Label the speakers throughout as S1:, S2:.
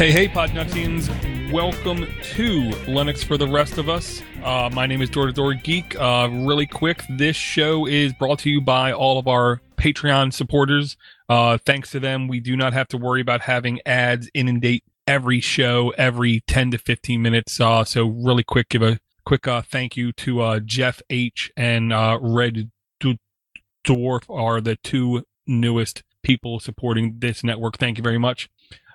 S1: Hey, hey, Podnutzians. Welcome to Linux for the Rest of Us. Uh, my name is Door to Door Geek. Uh, really quick, this show is brought to you by all of our Patreon supporters. Uh, thanks to them, we do not have to worry about having ads inundate every show every 10 to 15 minutes. Uh, so, really quick, give a quick uh, thank you to uh, Jeff H. and Red D- Dwarf are the two newest people supporting this network. Thank you very much.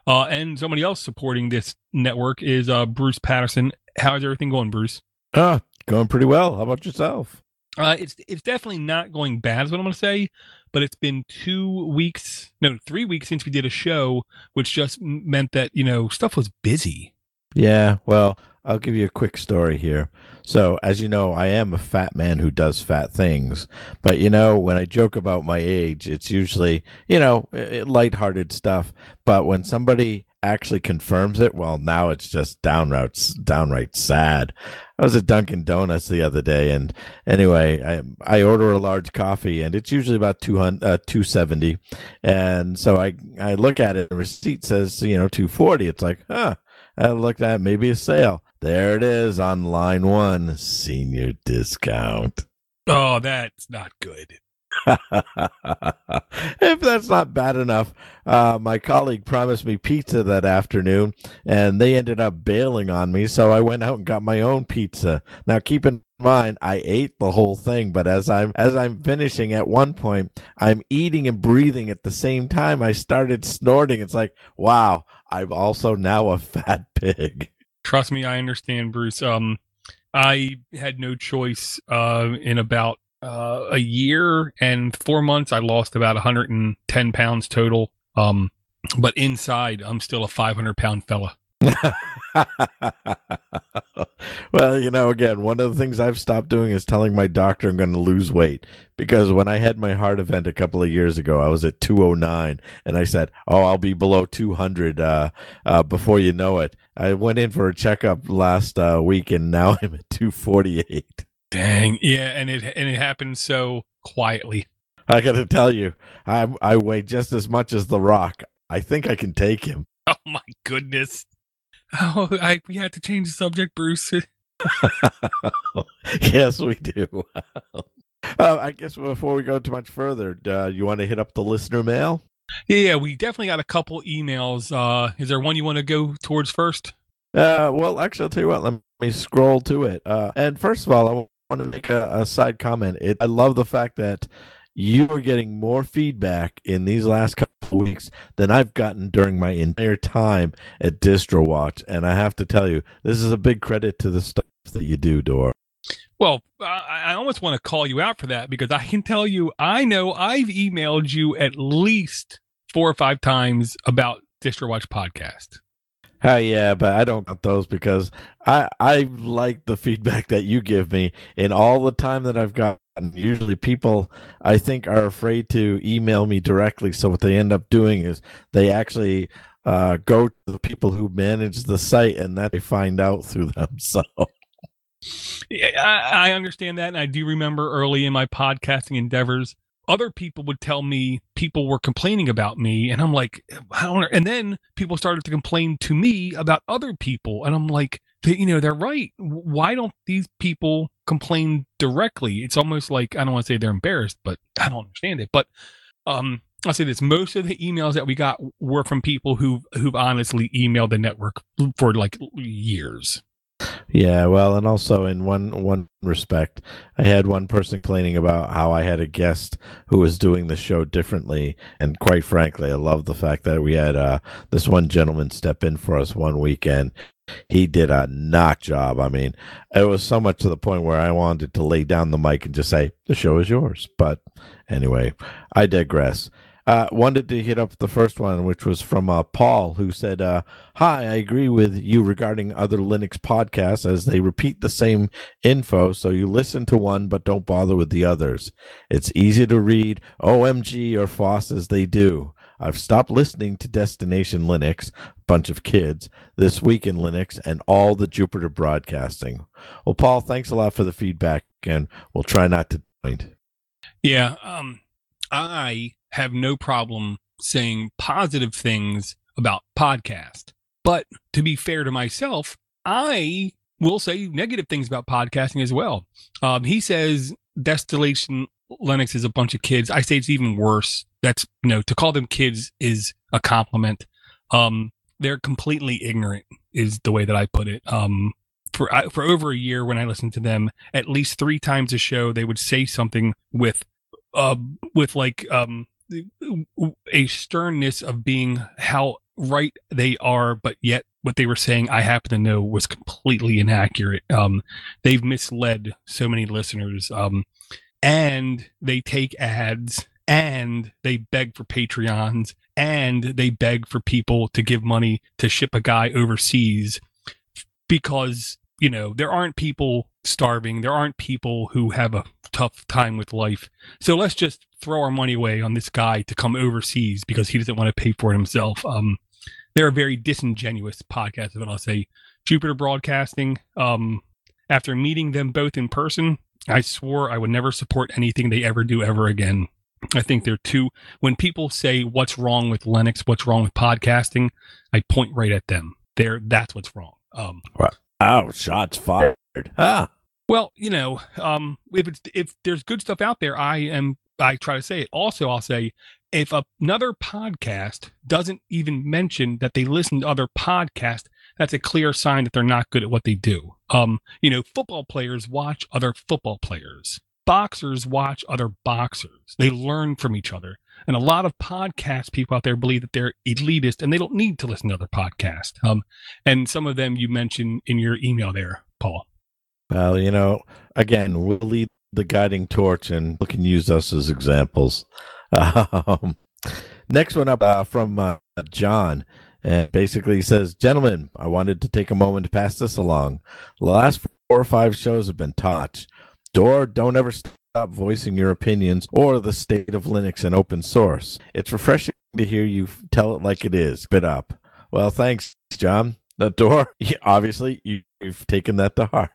S1: Uh, and somebody else supporting this network is uh, Bruce Patterson. How's everything going, Bruce?
S2: Ah, going pretty well. How about yourself?
S1: Uh, it's it's definitely not going bad, is what I'm going to say. But it's been two weeks, no, three weeks since we did a show, which just meant that you know stuff was busy.
S2: Yeah, well, I'll give you a quick story here. So, as you know, I am a fat man who does fat things. But, you know, when I joke about my age, it's usually, you know, lighthearted stuff. But when somebody actually confirms it, well, now it's just downright, downright sad. I was at Dunkin' Donuts the other day, and anyway, I I order a large coffee, and it's usually about 200, uh, 270 And so I, I look at it, the receipt says, you know, 240 It's like, huh, I looked at it, maybe a sale. There it is on line one, senior discount.
S1: Oh, that's not good.
S2: if that's not bad enough, uh, my colleague promised me pizza that afternoon, and they ended up bailing on me. So I went out and got my own pizza. Now, keep in mind, I ate the whole thing, but as I'm as I'm finishing, at one point, I'm eating and breathing at the same time. I started snorting. It's like, wow, I'm also now a fat pig.
S1: Trust me, I understand, Bruce. Um, I had no choice. Uh, in about uh, a year and four months, I lost about 110 pounds total. Um, but inside, I'm still a 500 pound fella.
S2: well, you know, again, one of the things I've stopped doing is telling my doctor I'm going to lose weight because when I had my heart event a couple of years ago, I was at 209 and I said, "Oh, I'll be below 200 uh, uh, before you know it." I went in for a checkup last uh, week and now I'm at 248.
S1: Dang, yeah, and it and it happened so quietly.
S2: I got to tell you, I I weigh just as much as The Rock. I think I can take him.
S1: Oh my goodness. Oh, I we had to change the subject, Bruce.
S2: yes, we do. uh, I guess before we go too much further, uh, you want to hit up the listener mail?
S1: Yeah, yeah, we definitely got a couple emails. Uh, is there one you want to go towards first?
S2: Uh, well, actually, I'll tell you what. Let me scroll to it. Uh, and first of all, I want to make a, a side comment. It, I love the fact that you are getting more feedback in these last couple weeks than I've gotten during my entire time at DistroWatch. And I have to tell you, this is a big credit to the stuff that you do, Door.
S1: Well, I, almost want to call you out for that because I can tell you, I know I've emailed you at least four or five times about DistroWatch podcast.
S2: Uh, yeah, but I don't count those because I I like the feedback that you give me and all the time that I've gotten, usually people i think are afraid to email me directly. So what they end up doing is they actually uh, go to the people who manage the site and that they find out through them. So
S1: I, I understand that and i do remember early in my podcasting endeavors other people would tell me people were complaining about me and i'm like i don't and then people started to complain to me about other people and i'm like they, you know they're right. Why don't these people complain directly? It's almost like i don't want to say they're embarrassed but i don't understand it but um i'll say this most of the emails that we got were from people who who've honestly emailed the network for like years
S2: yeah, well, and also in one one respect, I had one person complaining about how I had a guest who was doing the show differently, and quite frankly, I love the fact that we had uh, this one gentleman step in for us one weekend. He did a knock job. I mean, it was so much to the point where I wanted to lay down the mic and just say, "The show is yours." But anyway, I digress. Uh, wanted to hit up the first one, which was from uh, Paul, who said, uh, Hi, I agree with you regarding other Linux podcasts as they repeat the same info, so you listen to one but don't bother with the others. It's easy to read OMG or FOSS as they do. I've stopped listening to Destination Linux, bunch of kids, this week in Linux, and all the Jupiter broadcasting. Well, Paul, thanks a lot for the feedback, and we'll try not to.
S1: Yeah, um, I have no problem saying positive things about podcast. But to be fair to myself, I will say negative things about podcasting as well. Um, he says Destination Linux is a bunch of kids. I say it's even worse. That's you know to call them kids is a compliment. Um, they're completely ignorant is the way that I put it. Um, for I, for over a year when I listened to them, at least three times a show, they would say something with, uh, with like um, a sternness of being how right they are, but yet what they were saying, I happen to know was completely inaccurate. Um, they've misled so many listeners. Um, and they take ads and they beg for Patreons and they beg for people to give money to ship a guy overseas because, you know, there aren't people starving. There aren't people who have a tough time with life. So let's just throw our money away on this guy to come overseas because he doesn't want to pay for it himself. Um, they're a very disingenuous podcast, and I'll say Jupiter Broadcasting. Um, after meeting them both in person, I swore I would never support anything they ever do ever again. I think they're too. When people say what's wrong with Linux, what's wrong with podcasting, I point right at them. There, that's what's wrong. Um,
S2: wow, shots fired. Ah.
S1: Well, you know, um, if it's if there's good stuff out there, I am. I try to say it. Also, I'll say if another podcast doesn't even mention that they listen to other podcasts, that's a clear sign that they're not good at what they do. Um, you know, football players watch other football players. Boxers watch other boxers. They learn from each other. And a lot of podcast people out there believe that they're elitist and they don't need to listen to other podcasts. Um, and some of them you mentioned in your email there, Paul.
S2: Well, you know, again, we'll lead the guiding torch and we can use us as examples. Um, next one up uh, from uh, John and basically says, Gentlemen, I wanted to take a moment to pass this along. The last four or five shows have been taught. Door, don't ever stop voicing your opinions or the state of Linux and open source. It's refreshing to hear you tell it like it is. Bit up. Well, thanks, John. The door, obviously, you, you've taken that to heart.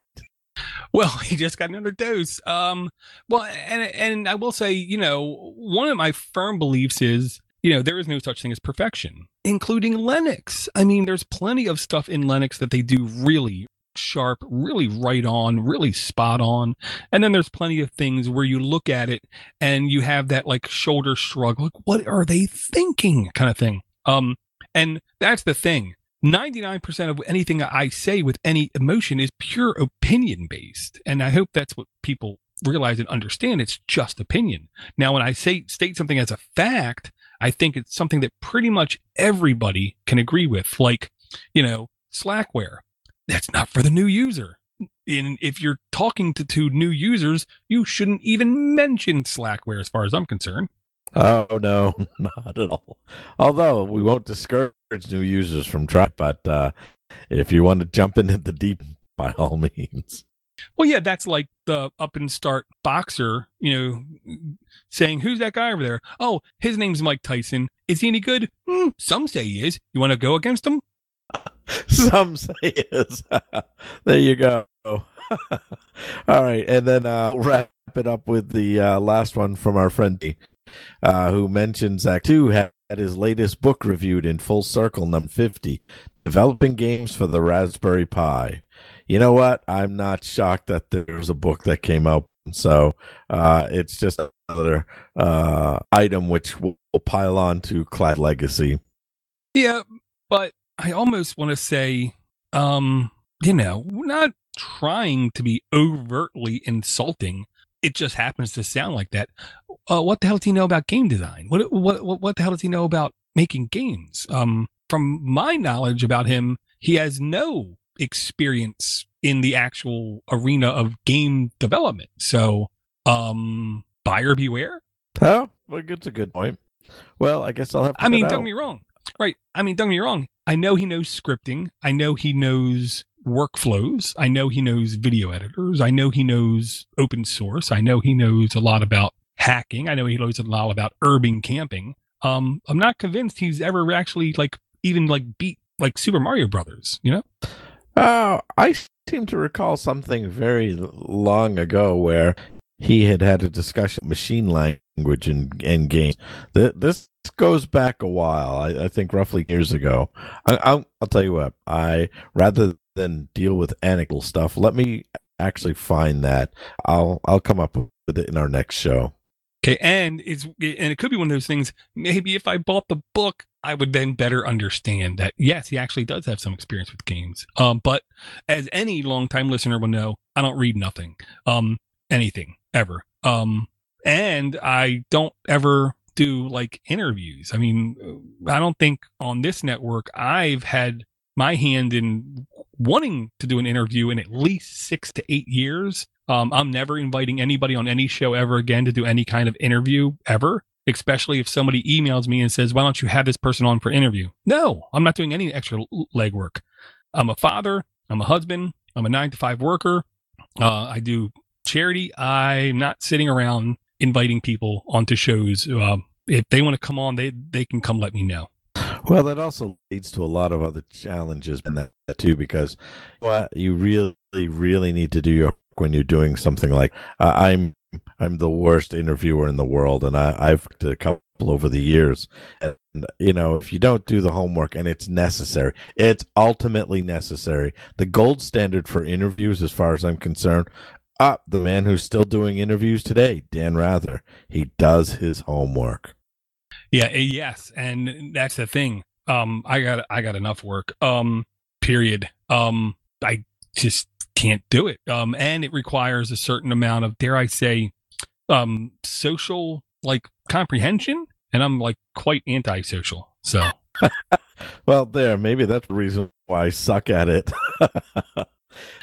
S1: Well, he just got another dose. Um, well, and and I will say, you know, one of my firm beliefs is you know, there is no such thing as perfection, including Linux. I mean, there's plenty of stuff in Linux that they do really sharp, really right on, really spot on. And then there's plenty of things where you look at it and you have that like shoulder shrug, like, what are they thinking kind of thing. Um, and that's the thing. 99% of anything I say with any emotion is pure opinion based. And I hope that's what people realize and understand. It's just opinion. Now, when I say state something as a fact, I think it's something that pretty much everybody can agree with. Like, you know, Slackware, that's not for the new user. And if you're talking to two new users, you shouldn't even mention Slackware as far as I'm concerned.
S2: Oh no, not at all. Although we won't discourage new users from try, but uh, if you want to jump into the deep, by all means.
S1: Well, yeah, that's like the up and start boxer, you know, saying, Who's that guy over there? Oh, his name's Mike Tyson. Is he any good? Hmm, some say he is. You want to go against him?
S2: some say he is. there you go. All right. And then uh, wrap it up with the uh, last one from our friend uh, who mentions Klaatu had his latest book reviewed in Full Circle number 50 Developing Games for the Raspberry Pi you know what? I'm not shocked that there's a book that came out. So uh, it's just another uh, item which will pile on to Clad Legacy.
S1: Yeah, but I almost want to say, um, you know, not trying to be overtly insulting. It just happens to sound like that. Uh, what the hell does he know about game design? What, what what what the hell does he know about making games? Um, from my knowledge about him, he has no experience in the actual arena of game development. So, um, buyer beware.
S2: Oh, well, that's a good point. Well, I guess I'll have.
S1: I mean, don't get me wrong. Right. I mean, don't get me wrong. I know he knows scripting. I know he knows workflows. I know he knows video editors. I know he knows open source. I know he knows a lot about hacking. I know he knows a lot about urban camping. Um, I'm not convinced he's ever actually like even like beat like Super Mario Brothers. You know?
S2: Uh, I seem to recall something very long ago where he had had a discussion machine language and in games. This goes back a while. I, I think roughly years ago. I, will I'll tell you what. I rather than deal with anecdotal stuff, let me actually find that. I'll I'll come up with it in our next show.
S1: Okay, and it's and it could be one of those things. Maybe if I bought the book, I would then better understand that yes, he actually does have some experience with games. Um, but as any longtime listener will know, I don't read nothing, um, anything ever. Um, and I don't ever do like interviews. I mean, I don't think on this network I've had my hand in wanting to do an interview in at least six to eight years. Um, I'm never inviting anybody on any show ever again to do any kind of interview ever, especially if somebody emails me and says, Why don't you have this person on for interview? No, I'm not doing any extra legwork. I'm a father, I'm a husband, I'm a nine to five worker. Uh, I do charity. I'm not sitting around inviting people onto shows. Uh, if they want to come on, they, they can come let me know.
S2: Well, that also leads to a lot of other challenges in that too, because what you really, really need to do your when you're doing something like uh, I'm I'm the worst interviewer in the world, and I, I've a couple over the years. And you know, if you don't do the homework, and it's necessary, it's ultimately necessary. The gold standard for interviews, as far as I'm concerned, uh, the man who's still doing interviews today, Dan Rather, he does his homework.
S1: Yeah, eh, yes, and that's the thing. Um, I got I got enough work. Um, period. Um, I just can't do it. Um, and it requires a certain amount of, dare I say, um, social like comprehension. And I'm like quite antisocial. So,
S2: well, there, maybe that's the reason why I suck at it.
S1: I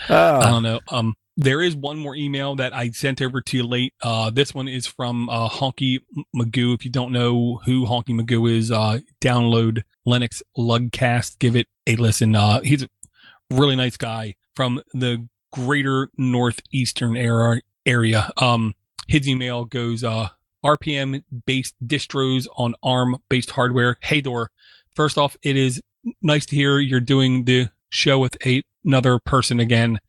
S1: don't know. Um, there is one more email that I sent over to you late. Uh, this one is from uh, Honky Magoo. If you don't know who Honky Magoo is, uh, download Linux Lugcast. Give it a listen. Uh, he's a really nice guy from the greater northeastern era area. Um, his email goes uh, RPM based distros on ARM based hardware. Hey, Door. First off, it is nice to hear you're doing the show with a, another person again.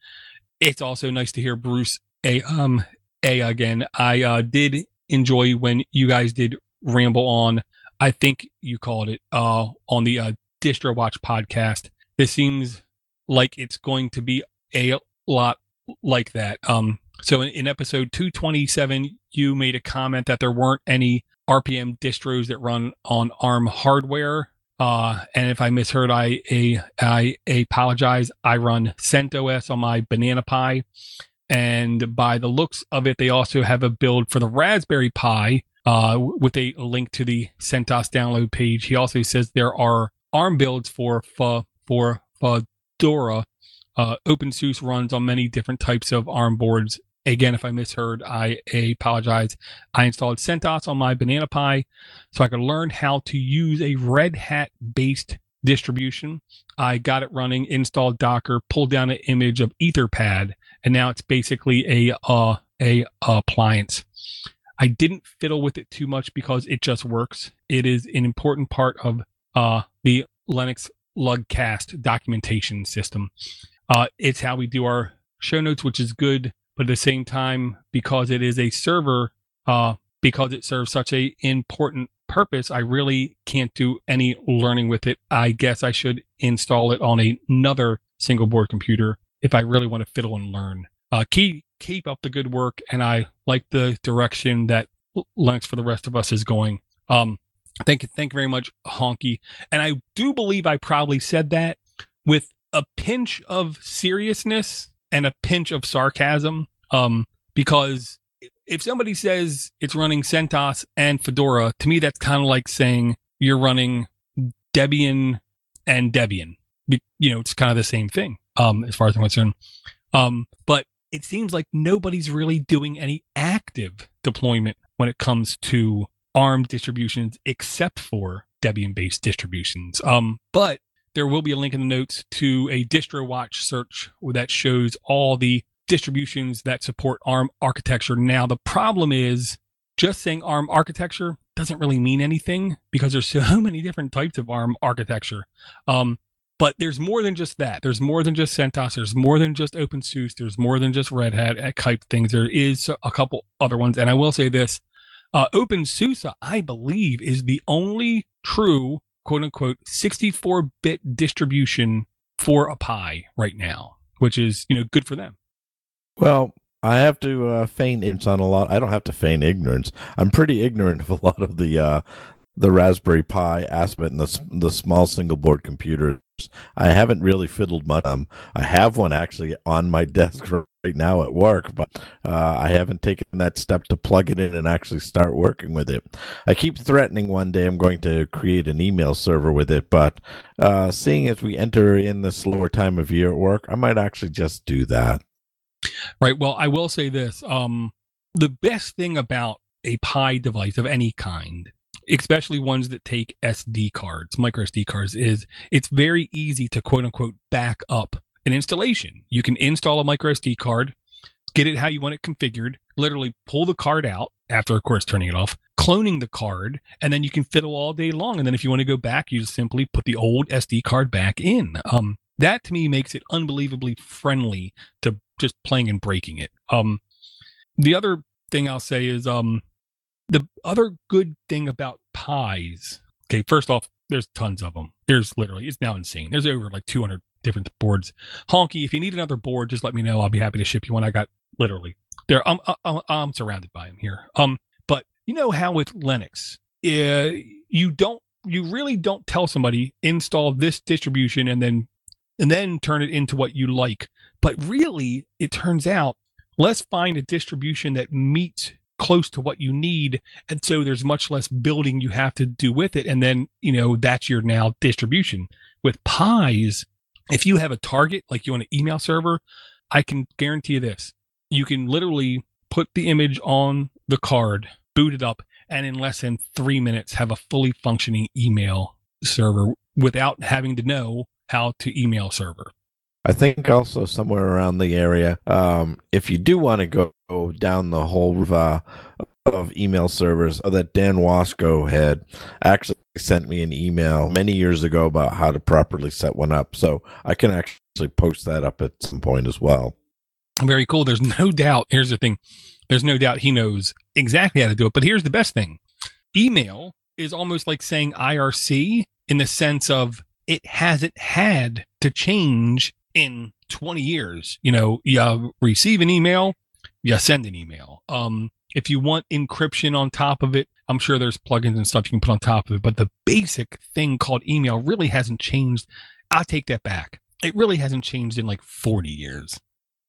S1: It's also nice to hear Bruce a um a again. I uh, did enjoy when you guys did ramble on. I think you called it uh on the uh, Distro Watch podcast. This seems like it's going to be a lot like that. Um, so in, in episode 227, you made a comment that there weren't any RPM distros that run on ARM hardware. Uh, and if I misheard, I, I, I apologize. I run CentOS on my Banana Pi. And by the looks of it, they also have a build for the Raspberry Pi uh, with a link to the CentOS download page. He also says there are ARM builds for for for Fedora uh, OpenSUSE runs on many different types of ARM boards. Again, if I misheard, I apologize. I installed CentOS on my Banana Pi so I could learn how to use a Red Hat based distribution. I got it running, installed Docker, pulled down an image of Etherpad, and now it's basically a uh, a appliance. I didn't fiddle with it too much because it just works. It is an important part of uh, the Linux Lugcast documentation system. Uh, it's how we do our show notes, which is good, but at the same time, because it is a server, uh, because it serves such a important purpose, I really can't do any learning with it. I guess I should install it on another single board computer if I really want to fiddle and learn. Uh, keep keep up the good work, and I like the direction that Linux for the rest of us is going. Um, thank you, thank you very much, Honky. And I do believe I probably said that with a pinch of seriousness and a pinch of sarcasm. Um, because if somebody says it's running CentOS and Fedora, to me that's kind of like saying you're running Debian and Debian. You know, it's kind of the same thing, um, as far as I'm concerned. Um, but it seems like nobody's really doing any active deployment when it comes to ARM distributions except for Debian based distributions. Um, but there will be a link in the notes to a distro watch search that shows all the distributions that support ARM architecture. Now, the problem is just saying ARM architecture doesn't really mean anything because there's so many different types of ARM architecture. Um, but there's more than just that. There's more than just CentOS. There's more than just OpenSUSE. There's more than just Red Hat type things. There is a couple other ones. And I will say this Uh, OpenSUSE, I believe, is the only true quote unquote 64 bit distribution for a Pi right now, which is, you know, good for them.
S2: Well, I have to uh, feign ignorance on a lot. I don't have to feign ignorance. I'm pretty ignorant of a lot of the uh, the Raspberry Pi aspect and the the small single board computers. I haven't really fiddled much. Um, I have one actually on my desk right now at work, but uh, I haven't taken that step to plug it in and actually start working with it. I keep threatening one day I'm going to create an email server with it, but uh, seeing as we enter in the slower time of year at work, I might actually just do that.
S1: Right. Well, I will say this. Um, the best thing about a Pi device of any kind, especially ones that take SD cards, micro SD cards, is it's very easy to quote unquote back up an installation. You can install a micro SD card, get it how you want it configured, literally pull the card out after, of course, turning it off, cloning the card, and then you can fiddle all day long. And then if you want to go back, you just simply put the old SD card back in. Um, that to me makes it unbelievably friendly to just playing and breaking it. Um, the other thing I'll say is um, the other good thing about pies, Okay, first off, there's tons of them. There's literally it's now insane. There's over like 200 different boards. Honky, if you need another board, just let me know. I'll be happy to ship you one. I got literally there. I'm I'm, I'm surrounded by them here. Um, but you know how with Linux, uh, you don't you really don't tell somebody install this distribution and then and then turn it into what you like. But really, it turns out let's find a distribution that meets close to what you need. And so there's much less building you have to do with it. And then, you know, that's your now distribution. With Pis, if you have a target, like you want an email server, I can guarantee you this. You can literally put the image on the card, boot it up, and in less than three minutes have a fully functioning email server without having to know how to email server.
S2: I think also somewhere around the area, um, if you do want to go down the whole uh, of email servers uh, that Dan Washko had actually sent me an email many years ago about how to properly set one up. So I can actually post that up at some point as well.
S1: Very cool. There's no doubt. Here's the thing. There's no doubt he knows exactly how to do it. But here's the best thing. Email is almost like saying IRC in the sense of it hasn't had to change in 20 years. You know, you receive an email, you send an email. Um, if you want encryption on top of it, I'm sure there's plugins and stuff you can put on top of it. But the basic thing called email really hasn't changed. I'll take that back. It really hasn't changed in like 40 years.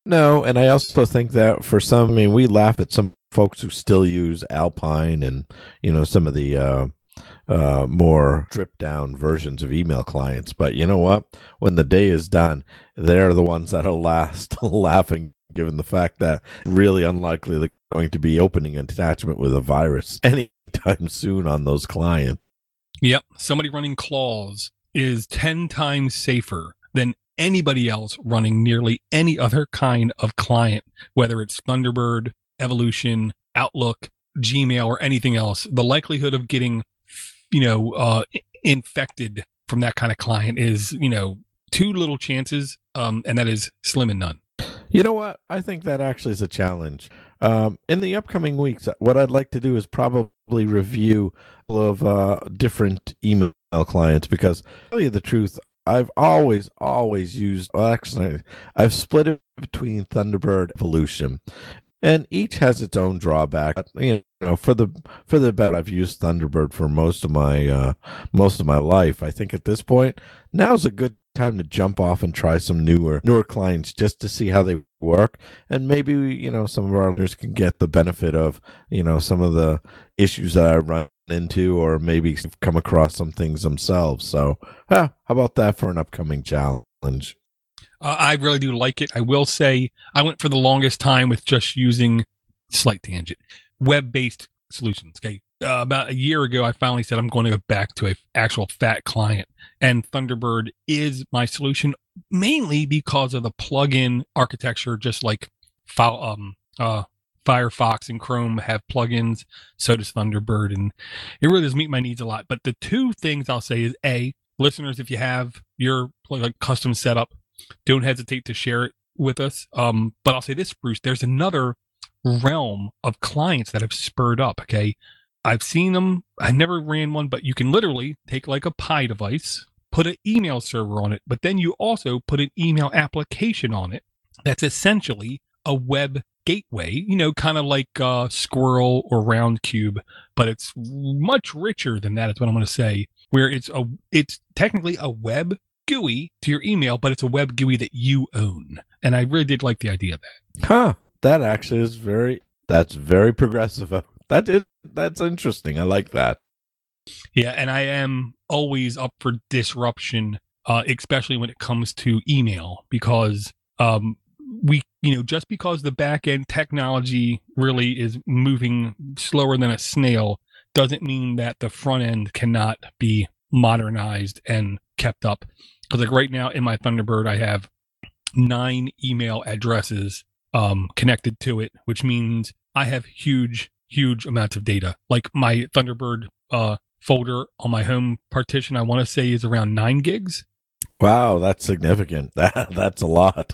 S2: No, and I also think that for some, I mean, we laugh at some folks who still use Alpine and you know some of the uh, uh, more stripped down versions of email clients. But you know what? When the day is done, they're the ones that are last laughing, given the fact that really unlikely they're going to be opening an attachment with a virus anytime soon on those clients.
S1: Yep. Somebody running claws is 10 times safer than anybody else running nearly any other kind of client, whether it's Thunderbird, Evolution, Outlook, Gmail, or anything else. The likelihood of getting you know, uh, infected from that kind of client is, you know, two little chances, um, and that is slim and none.
S2: You know what? I think that actually is a challenge. Um, in the upcoming weeks, what I'd like to do is probably review of uh, different email clients because, to tell you the truth, I've always, always used. Well, actually, I've split it between Thunderbird Evolution, and each has its own drawback. You know, for the for the bet, I've used Thunderbird for most of my uh, most of my life. I think at this point, now's a good time to jump off and try some newer newer clients just to see how they work, and maybe you know some of our listeners can get the benefit of you know some of the issues that I run into, or maybe come across some things themselves. So, how about that for an upcoming challenge?
S1: Uh, I really do like it. I will say I went for the longest time with just using slight tangent web based solutions. Okay. Uh, about a year ago, I finally said I'm going to go back to a actual fat client, and Thunderbird is my solution mainly because of the plugin architecture. Just like um, uh, Firefox and Chrome have plugins, so does Thunderbird, and it really does meet my needs a lot. But the two things I'll say is a listeners, if you have your like custom setup don't hesitate to share it with us. Um, but I'll say this, Bruce, there's another realm of clients that have spurred up. Okay. I've seen them. I never ran one, but you can literally take like a Pi device, put an email server on it, but then you also put an email application on it that's essentially a web gateway, you know, kind of like uh, Squirrel or Roundcube, but it's much richer than that. Is what I'm going to say. Where it's a, it's technically a web GUI to your email, but it's a web GUI that you own. And I really did like the idea of that.
S2: Huh. That actually is very. That's very progressive. That is. That's interesting. I like that.
S1: Yeah, and I am always up for disruption, uh, especially when it comes to email, because um, we you know just because the back end technology really is moving slower than a snail doesn't mean that the front end cannot be modernized and kept up because like right now in my thunderbird i have nine email addresses um, connected to it which means i have huge huge amounts of data. Like my thunderbird uh, folder on my home partition i want to say is around nine gigs.
S2: Wow that's significant. That, that's a lot.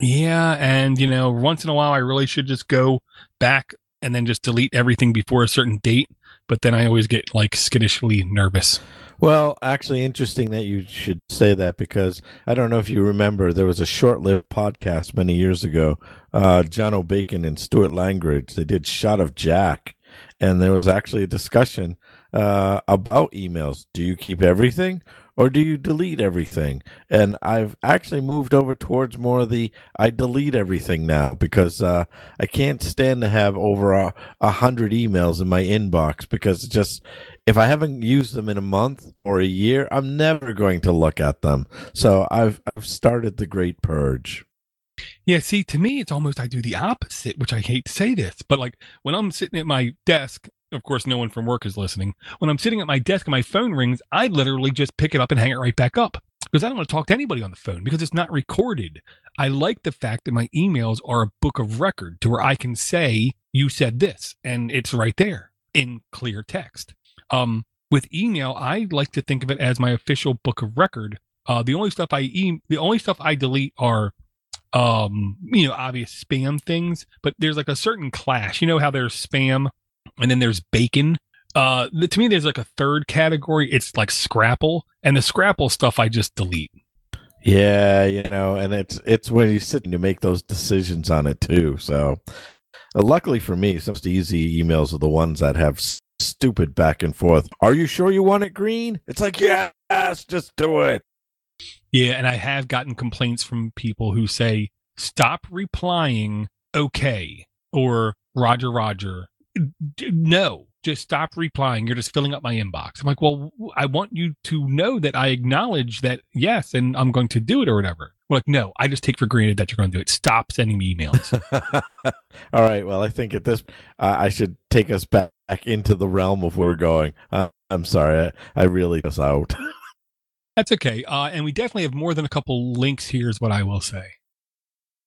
S1: Yeah, and you know, once in a while, I really should just go back and then just delete everything before a certain date. But then I always get like skittishly nervous.
S2: Well, actually, interesting that you should say that because I don't know if you remember, there was a short-lived podcast many years ago. Uh, Jono Bacon and Stuart Langridge they did "Shot of Jaq," and there was actually a discussion uh, about emails. Do you keep everything, or do you delete everything? And I've actually moved over towards more of the I delete everything now because uh, I can't stand to have over a, a hundred emails in my inbox because just if I haven't used them in a month or a year, I'm never going to look at them. So I've I've started the great purge.
S1: Yeah, see, to me, it's almost I do the opposite, which I hate to say this, but like when I'm sitting at my desk of course, no one from work is listening. When I'm sitting at my desk and my phone rings, I literally just pick it up and hang it right back up because I don't want to talk to anybody on the phone because it's not recorded. I like the fact that my emails are a book of record to where I can say, you said this, and it's right there in clear text. Um, with email, I like to think of it as my official book of record. Uh, the only stuff I e- the only stuff I delete are um, you know, obvious spam things, but there's like a certain clash. You know how there's spam and then there's bacon. Uh, to me, there's like a third category. It's like Scrapple, and the Scrapple stuff I just delete.
S2: Yeah, you know, and it's it's when you sit and you make those decisions on it too. So, uh, luckily for me, some of the easy emails are the ones that have s- stupid back and forth. Are you sure you want it green? It's like yes, just do it.
S1: Yeah, and I have gotten complaints from people who say, "Stop replying, okay," or "Roger, Roger," no, just stop replying. You're just filling up my inbox. I'm like, well, I want you to know that I acknowledge that yes, and I'm going to do it or whatever. We're like, no, I just take for granted that you're going to do it. Stop sending me emails.
S2: All right. Well, I think at this, uh, I should take us back into the realm of where we're going. Uh, I'm sorry, I, I really was out.
S1: That's okay. Uh, and we definitely have more than a couple links here, is what I will say.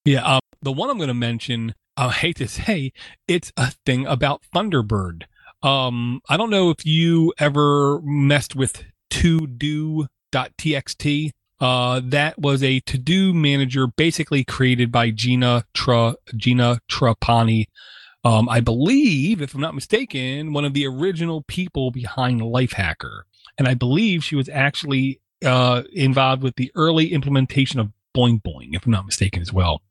S1: Yeah. Um, the one I'm going to mention I hate to say, it's a thing about Thunderbird. Um, I don't know if you ever messed with to do.txt. Uh, that was a to do manager basically created by Gina Tra, Gina Trapani. Um, I believe, if I'm not mistaken, one of the original people behind Lifehacker. And I believe she was actually uh, involved with the early implementation of Boing Boing, if I'm not mistaken, as well.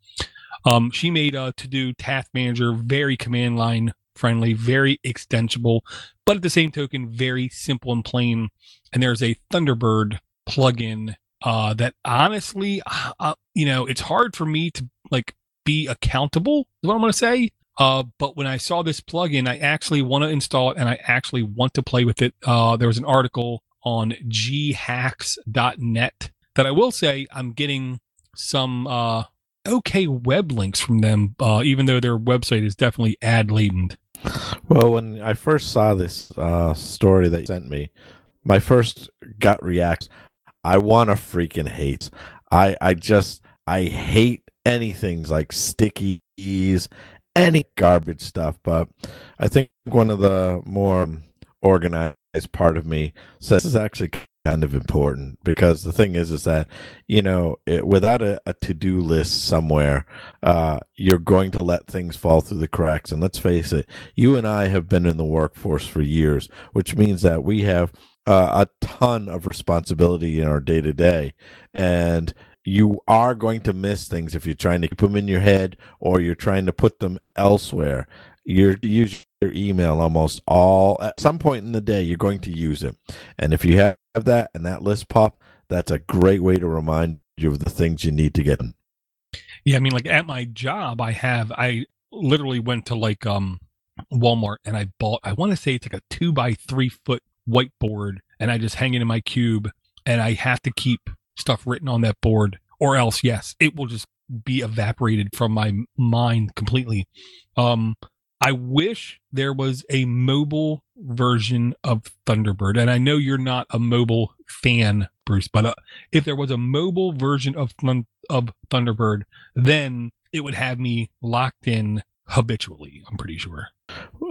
S1: Um, she made a to do task manager very command line friendly, very extensible, but at the same token, very simple and plain. And there's a Thunderbird plugin uh, that honestly, uh, uh you know, it's hard for me to like be accountable. Is what I'm going to say. Uh, but when I saw this plugin, I actually want to install it and I actually want to play with it. Uh, there was an article on ghacks.net that I will say I'm getting some uh, okay web links from them, uh, even though their website is definitely ad laden.
S2: Well, when I first saw this uh, story that you sent me, my first gut reaction, I want to freaking hate. I I just I hate anything like stickies, any garbage stuff. But I think one of the more organized part of me says this is actually kind of important because the thing is is that you know it, without a, a to-do list somewhere uh, you're going to let things fall through the cracks. And let's face it you and i have been in the workforce for years which means that we have uh, a ton of responsibility in our day-to-day. And you are going to miss things if you're trying to keep them in your head or you're trying to put them elsewhere. You're use your email almost all at some point in the day you're going to use it. And if you have that and that list pop that's a great way to remind you of the things you need to get done.
S1: Yeah i mean like at my job i have i literally went to like um walmart and i bought i want to say it's like a two by three foot whiteboard and i just hang it in my cube and i have to keep stuff written on that board or else yes it will just be evaporated from my mind completely. Um I wish there was a mobile version of Thunderbird. And I know you're not a mobile fan, Bruce, but uh, if there was a mobile version of of Thunderbird, then it would have me locked in habitually, I'm pretty sure.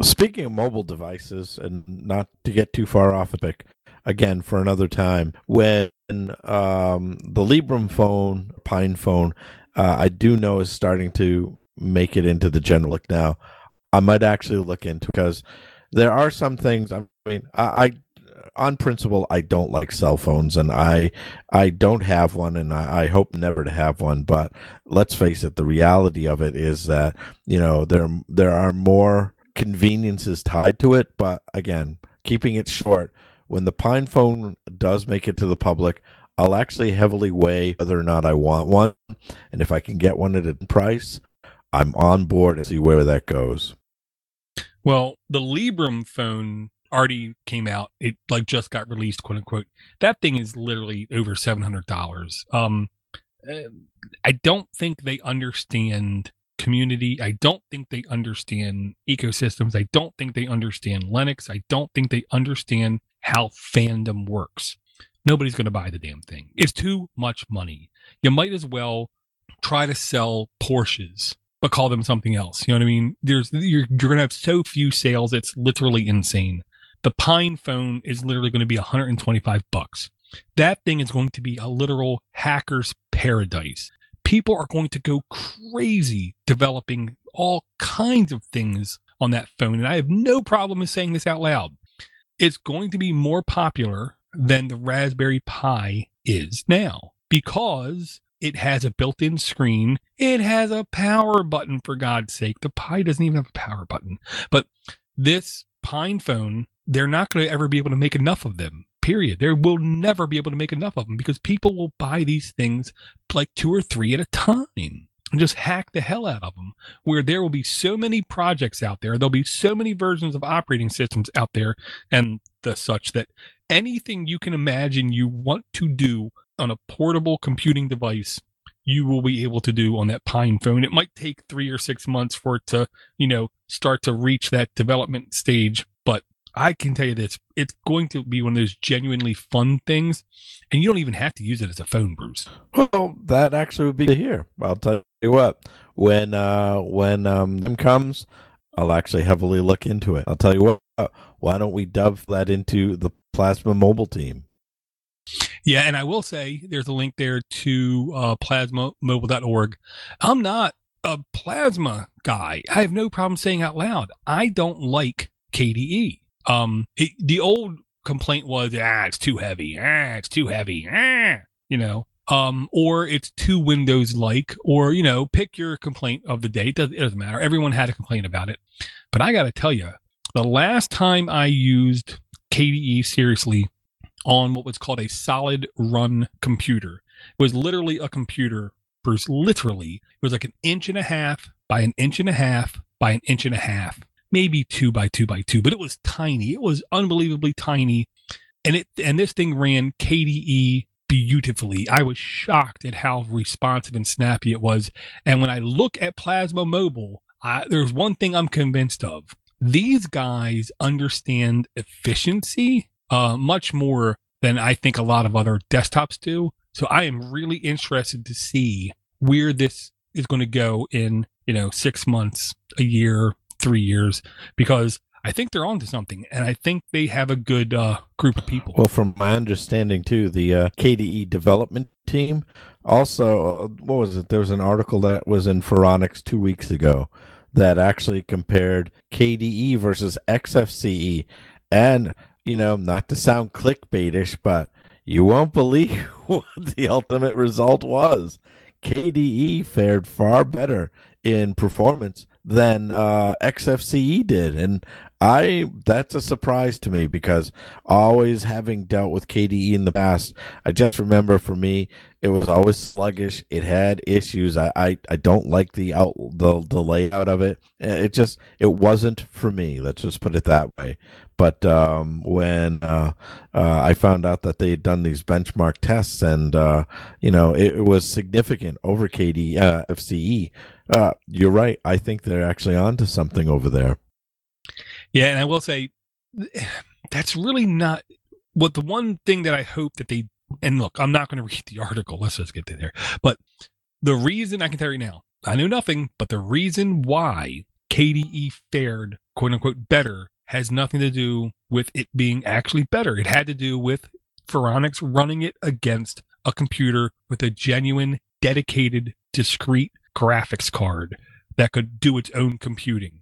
S2: Speaking of mobile devices, and not to get too far off the pick, again for another time, when um, the Librem phone, Pine phone, uh, I do know is starting to make it into the general look now. I might actually look into because there are some things. I mean, I, I on principle, I don't like cell phones, and I I don't have one, and I, I, hope never to have one. But let's face it, the reality of it is that you know there there are more conveniences tied to it. But again, keeping it short, when the Pine phone does make it to the public, I'll actually heavily weigh whether or not I want one, and if I can get one at a price, I'm on board and see where that goes.
S1: Well, the Librem phone already came out. It like just got released, quote unquote. That thing is literally over seven hundred dollars. Um, eh, I don't think they understand community. I don't think they understand ecosystems. I don't think they understand Linux. I don't think they understand how fandom works. Nobody's going to buy the damn thing. It's too much money. You might as well try to sell Porsches but call them something else. You know what I mean? There's you're, you're gonna have so few sales. It's literally insane. The Pine phone is literally going to be 125 bucks. That thing is going to be a literal hacker's paradise. People are going to go crazy developing all kinds of things on that phone. And I have no problem in saying this out loud. It's going to be more popular than the Raspberry Pi is now because it has a built in screen. It has a power button, for God's sake. The Pi doesn't even have a power button. But this Pine phone, they're not going to ever be able to make enough of them, period. They will never be able to make enough of them because people will buy these things like two or three at a time and just hack the hell out of them. Where there will be so many projects out there, there'll be so many versions of operating systems out there and the such that anything you can imagine you want to do on a portable computing device you will be able to do on that pine phone. It might take three or six months for it to you know start to reach that development stage but i can tell you this it's going to be one of those genuinely fun things and you don't even have to use it as a phone bruce.
S2: Well that actually would be hear. I'll tell you what when uh when um comes i'll actually heavily look into it. I'll tell you what why don't we dove that into the plasma mobile team
S1: yeah, and I will say there's a link there to uh, plasmamobile.org. I'm not a plasma guy. I have no problem saying out loud. I don't like KDE. Um, it, the old complaint was, ah, it's too heavy. Ah, it's too heavy. Ah, you know, um, or it's too Windows like, or, you know, pick your complaint of the day. It doesn't, it doesn't matter. Everyone had a complaint about it. But I got to tell you, the last time I used KDE seriously on what was called a solid run computer. It was literally a computer, Bruce, literally. It was like an inch and a half by an inch and a half by an inch and a half, maybe two by two by two, but it was tiny. It was unbelievably tiny. And it and this thing ran KDE beautifully. I was shocked at how responsive and snappy it was. And when I look at Plasma Mobile, I, there's one thing I'm convinced of. These guys understand efficiency uh, much more than I think a lot of other desktops do. So I am really interested to see where this is going to go in, you know, six months, a year, three years, because I think they're onto something, and I think they have a good uh, group of people.
S2: Well, from my understanding, too, the uh, KDE development team also, uh, what was it? There was an article that was in Phoronix two weeks ago that actually compared KDE versus XFCE. And, you know, not to sound clickbaitish, but you won't believe what the ultimate result was. KDE fared far better in performance than uh, XFCE did, and I that's a surprise to me because always having dealt with KDE in the past, I just remember for me it was always sluggish. It had issues. I I, I don't like the out the the layout of it. It just it wasn't for me. Let's just put it that way. But um, when uh, uh, I found out that they had done these benchmark tests, and uh, you know it, it, was significant over KDE uh, FCE, uh, you're right. I think they're actually onto something over there.
S1: Yeah, and I will say that's really not what the one thing that I hope that they and look, I'm not going to read the article. Let's just get to there. But the reason I can tell you now, I knew nothing, but the reason why KDE fared quote unquote better has nothing to do with it being actually better. It had to do with Phoronix running it against a computer with a genuine, dedicated, discrete graphics card that could do its own computing.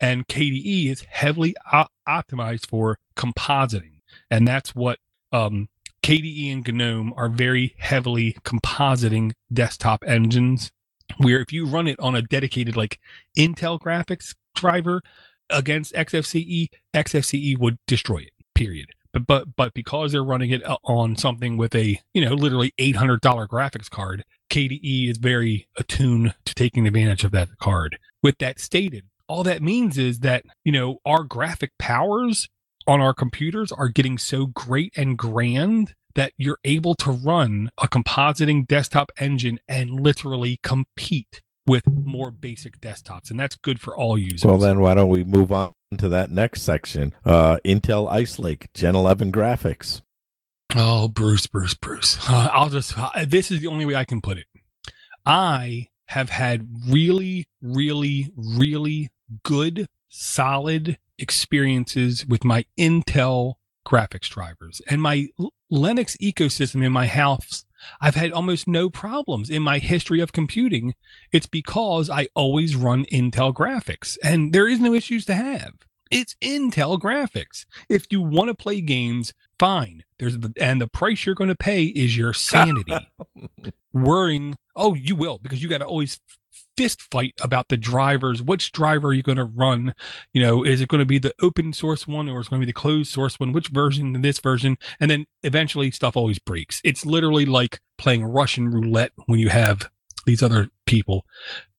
S1: And KDE is heavily op- optimized for compositing. And that's what um, KDE and GNOME are very heavily compositing desktop engines. Where if you run it on a dedicated like Intel graphics driver against XFCE, XFCE would destroy it. Period. But but but because they're running it uh, on something with a you know literally eight hundred dollar graphics card, KDE is very attuned to taking advantage of that card. With that stated, all that means is that, you know, our graphic powers on our computers are getting so great and grand that you're able to run a compositing desktop engine and literally compete with more basic desktops and that's good for all users.
S2: Well then why don't we move on to that next section? Uh, intel ice lake gen 11 graphics.
S1: Oh bruce bruce bruce. Uh, i'll just uh, this is the only way i can put it. I have had really really really good, solid experiences with my Intel graphics drivers and my Linux ecosystem in my house. I've had almost no problems in my history of computing. It's because I always run Intel graphics and there is no issues to have. It's Intel graphics. If you want to play games, fine. There's the, and the price you're going to pay is your sanity. Worrying, oh, you will because you got to always fist fight about the drivers. Which driver are you going to run? You know, is it going to be the open source one or is it going to be the closed source one? Which version, this version? And then eventually stuff always breaks. It's literally like playing Russian roulette when you have these other people.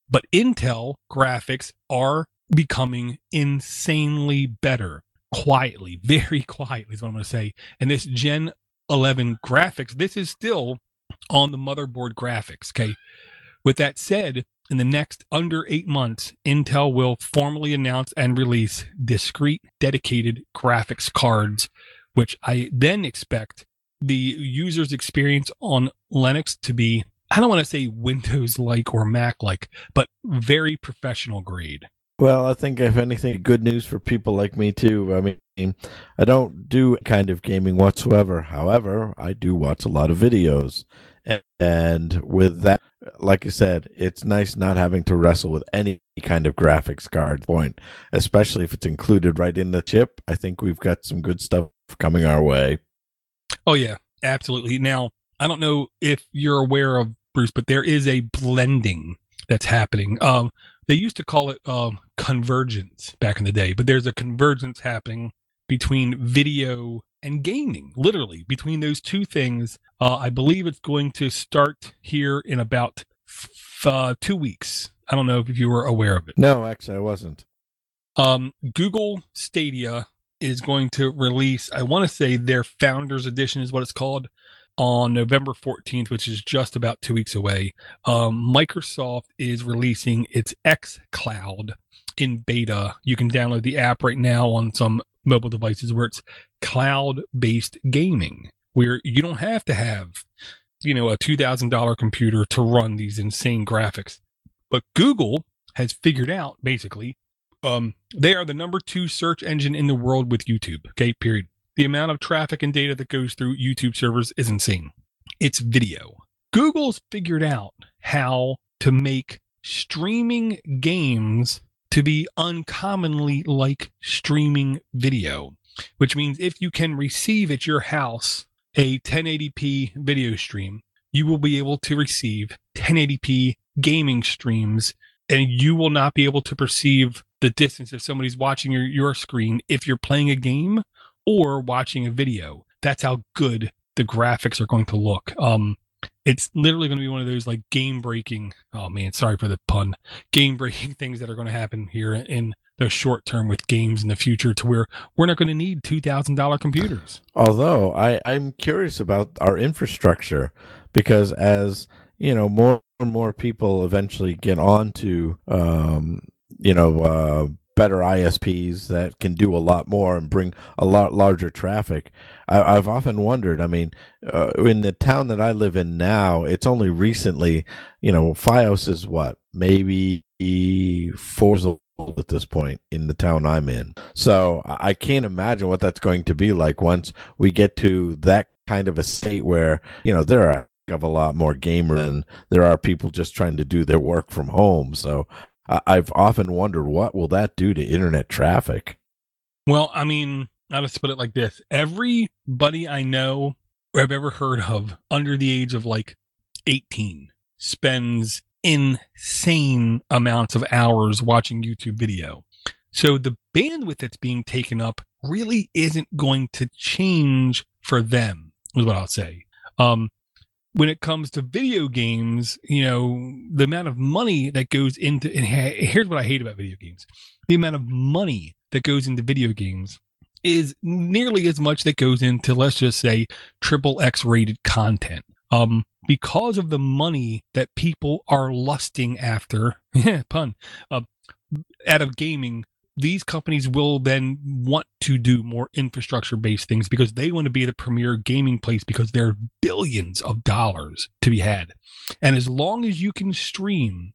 S1: But Intel graphics are becoming insanely better quietly, very quietly is what I'm going to say. And this Gen 11 graphics, this is still on the motherboard graphics. Okay. With that said, in the next under eight months, Intel will formally announce and release discrete, dedicated graphics cards, which I then expect the user's experience on Linux to be, I don't want to say Windows like or Mac like, but very professional grade.
S2: Well, I think if anything, good news for people like me too. I mean, I don't do kind of gaming whatsoever. However, I do watch a lot of videos. And with that, like I said, it's nice not having to wrestle with any kind of graphics card point, especially if it's included right in the chip. I think we've got some good stuff coming our way.
S1: Oh, yeah, absolutely. Now, I don't know if you're aware of Bruce, but there is a blending that's happening. Um, they used to call it um, convergence back in the day, but there's a convergence happening between video and gaming, literally between those two things. Uh, I believe it's going to start here in about f- uh, two weeks. I don't know if you were aware of it.
S2: No, actually, I wasn't.
S1: Um, Google Stadia is going to release, I want to say their Founders Edition is what it's called, on November 14th, which is just about two weeks away. Um, Microsoft is releasing its X Cloud in beta. You can download the app right now on some mobile devices where it's cloud based gaming, where you don't have to have, you know, a $2,000 computer to run these insane graphics. But Google has figured out basically Um, they are the number two search engine in the world with YouTube. Okay, period. The amount of traffic and data that goes through YouTube servers is insane. It's video. Google's figured out how to make streaming games to be uncommonly like streaming video, which means if you can receive at your house a 1080p video stream, you will be able to receive 1080p gaming streams and you will not be able to perceive the distance if somebody's watching your, your screen if you're playing a game or watching a video. That's how good the graphics are going to look. Um, it's literally going to be one of those like game breaking. Oh man, sorry for the pun. Game breaking things that are going to happen here in the short term with games in the future, to where we're not going to need two thousand dollar computers.
S2: Although I I'm curious about our infrastructure because as you know more and more people eventually get onto um, you know uh, better ISPs that can do a lot more and bring a lot larger traffic. I, have often wondered. I mean, uh, in the town that I live in now, it's only recently, you know, FiOS is what maybe four old at this point in the town I'm in. So I can't imagine what that's going to be like once we get to that kind of a state where you know there are of a lot more gamers and there are people just trying to do their work from home. So I've often wondered what will that do to internet traffic.
S1: Well, I mean, I'll just put it like this: everybody I know or I've ever heard of under the age of like eighteen spends insane amounts of hours watching YouTube video. So the bandwidth that's being taken up really isn't going to change for them, is what I'll say. Um, when it comes to video games, you know, the amount of money that goes into, and here's what I hate about video games the amount of money that goes into video games is nearly as much that goes into, let's just say, triple X rated content. Um, because of the money that people are lusting after, pun, uh, out of gaming, these companies will then want to do more infrastructure based things because they want to be the premier gaming place because there are billions of dollars to be had. And as long as you can stream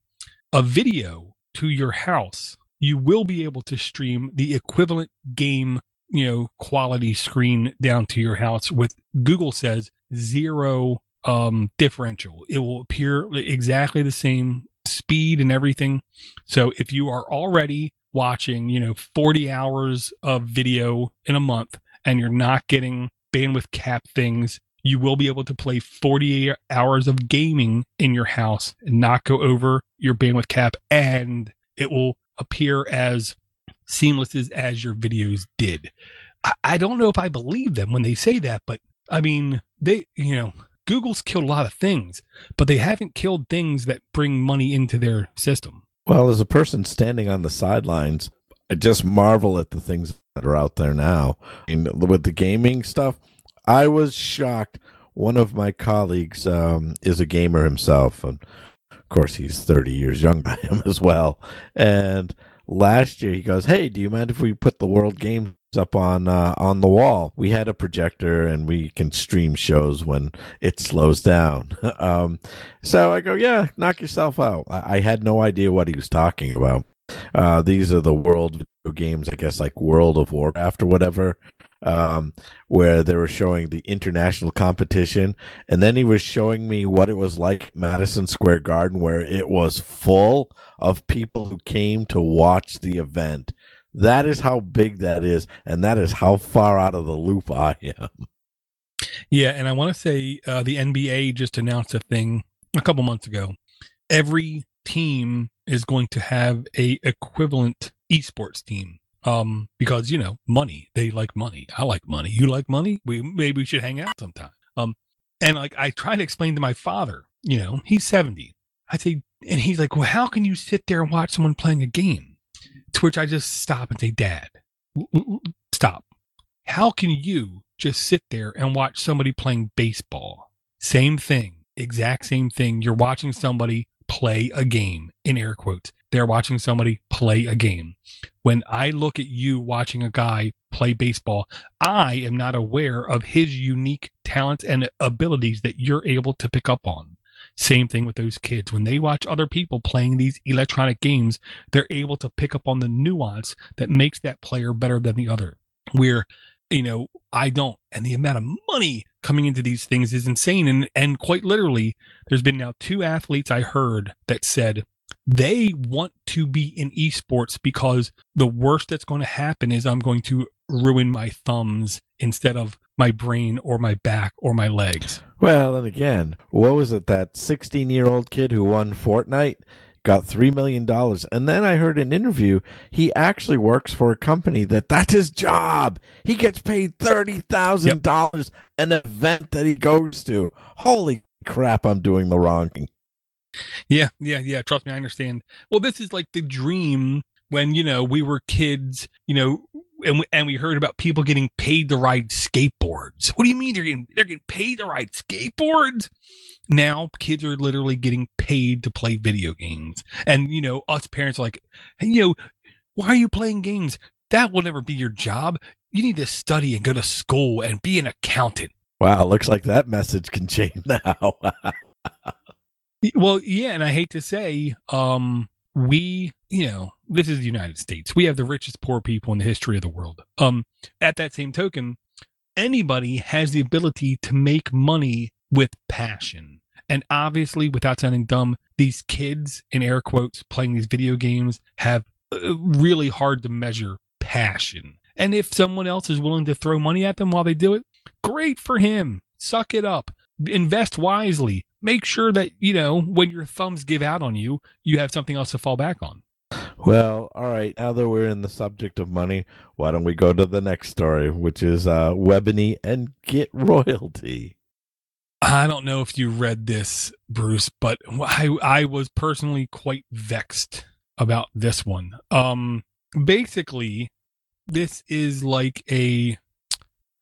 S1: a video to your house, you will be able to stream the equivalent game, you know, quality screen down to your house with Google says zero um differential. It will appear exactly the same speed and everything. So if you are already watching, you know, 40 hours of video in a month and you're not getting bandwidth cap things, you will be able to play 40 hours of gaming in your house and not go over your bandwidth cap and it will appear as seamless as, as your videos did. I, I don't know if I believe them when they say that, but I mean, they, you know, Google's killed a lot of things, but they haven't killed things that bring money into their system.
S2: Well, as a person standing on the sidelines, I just marvel at the things that are out there now. And with the gaming stuff, I was shocked. One of my colleagues um, is a gamer himself, and of course, he's 30 years young by him as well. And last year, he goes, "Hey, do you mind if we put the World Games up on uh, on the wall. We had a projector and we can stream shows when it slows down. um, so I go, yeah, knock yourself out. I, I, had no idea what he was talking about. Uh, these are the world games, I guess, like World of Warcraft or whatever, um, where they were showing the international competition, and then he was showing me what it was like Madison Square Garden, where it was full of people who came to watch the event that is how big that is, and that is how far out of the loop I am.
S1: Yeah, and I want to say uh, the NBA just announced a thing a couple months ago. Every team is going to have a equivalent esports team um because you know money. They like money. I like money. You like money? We maybe we should hang out sometime. Um and like i try to explain to my father you know he's 70 i say and he's like well how can you sit there and watch someone playing a game to which I just stop and say, Dad, stop. How can you just sit there and watch somebody playing baseball? Same thing, exact same thing. You're watching somebody play a game, in air quotes. They're watching somebody play a game. When I look at you watching a guy play baseball, I am not aware of his unique talents and abilities that you're able to pick up on. Same thing with those kids. When they watch other people playing these electronic games, they're able to pick up on the nuance that makes that player better than the other. Where, you know, I don't. And the amount of money coming into these things is insane. And and quite literally, there's been now two athletes I heard that said they want to be in esports because the worst that's going to happen is I'm going to ruin my thumbs instead of my brain or my back or my legs.
S2: Well, and again, what was it? That 16 year old kid who won Fortnite got $3 million. And then I heard an interview. He actually works for a company that that's his job. He gets paid $30,000 yep. an event that he goes to. Holy crap, I'm doing the wrong thing.
S1: Yeah, yeah, yeah. Trust me, I understand. Well, this is like the dream when, you know, we were kids, you know, and we, and we heard about people getting paid to ride skateboards. What do you mean they're getting they're getting paid to ride skateboards? Now kids are literally getting paid to play video games, and you know us parents are like, hey, you know, why are you playing games? That will never be your job. You need to study and go to school and be an accountant.
S2: Wow, looks like that message can change now.
S1: well, yeah, and I hate to say, um, we, you know, this is the United States. We have the richest poor people in the history of the world. Um, at that same token, anybody has the ability to make money with passion. And obviously, without sounding dumb, these kids, in air quotes, playing these video games have uh, really hard to measure passion. And if someone else is willing to throw money at them while they do it, great for him. Suck it up. Invest wisely make sure that you know when your thumbs give out on you you have something else to fall back on.
S2: Well all right now that we're in the subject of money why don't we go to the next story which is uh Webiny and get royalty.
S1: I don't know if you read this bruce but i i was personally quite vexed about this one. Um basically this is like a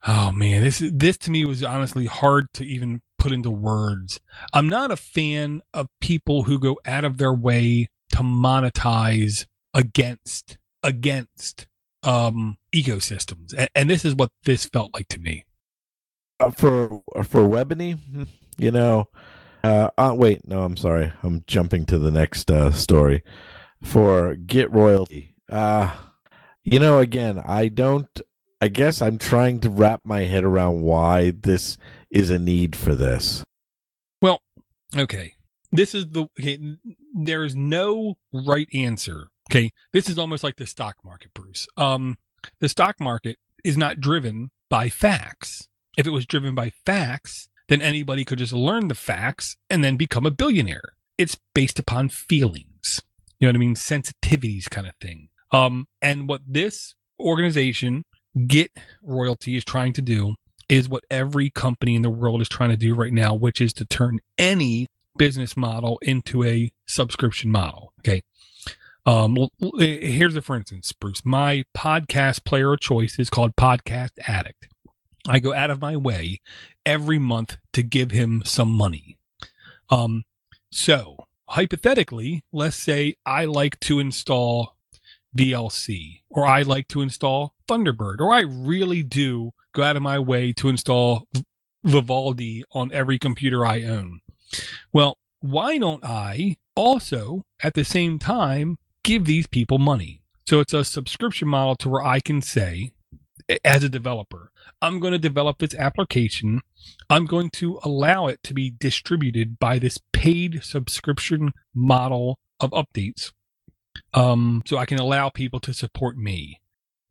S1: oh man this this to me was honestly hard to even put into words. I'm not a fan of people who go out of their way to monetize against against um ecosystems. And, and this is what this felt like to me.
S2: Uh, for for Webiny, you know, uh, uh, wait, no, I'm sorry. I'm jumping to the next uh, story. For GitRoyalty. Uh you know, again, I don't I guess I'm trying to wrap my head around why this is a need for this.
S1: Well, okay. This is the okay, there is no right answer. Okay. This is almost like the stock market, Bruce. Um the stock market is not driven by facts. If it was driven by facts, then anybody could just learn the facts and then become a billionaire. It's based upon feelings. You know what I mean? Sensitivities kind of thing. Um, and what this organization get royalty is trying to do is what every company in the world is trying to do right now, which is to turn any business model into a subscription model. Okay. Um, here's a for instance, Bruce. My podcast player of choice is called Podcast Addict. I go out of my way every month to give him some money. Um, so hypothetically, let's say I like to install VLC, or I like to install Thunderbird, or I really do go out of my way to install Vivaldi on every computer I own. Well, why don't I also at the same time give these people money? So it's a subscription model to where I can say, as a developer, I'm going to develop this application. I'm going to allow it to be distributed by this paid subscription model of updates um, so I can allow people to support me.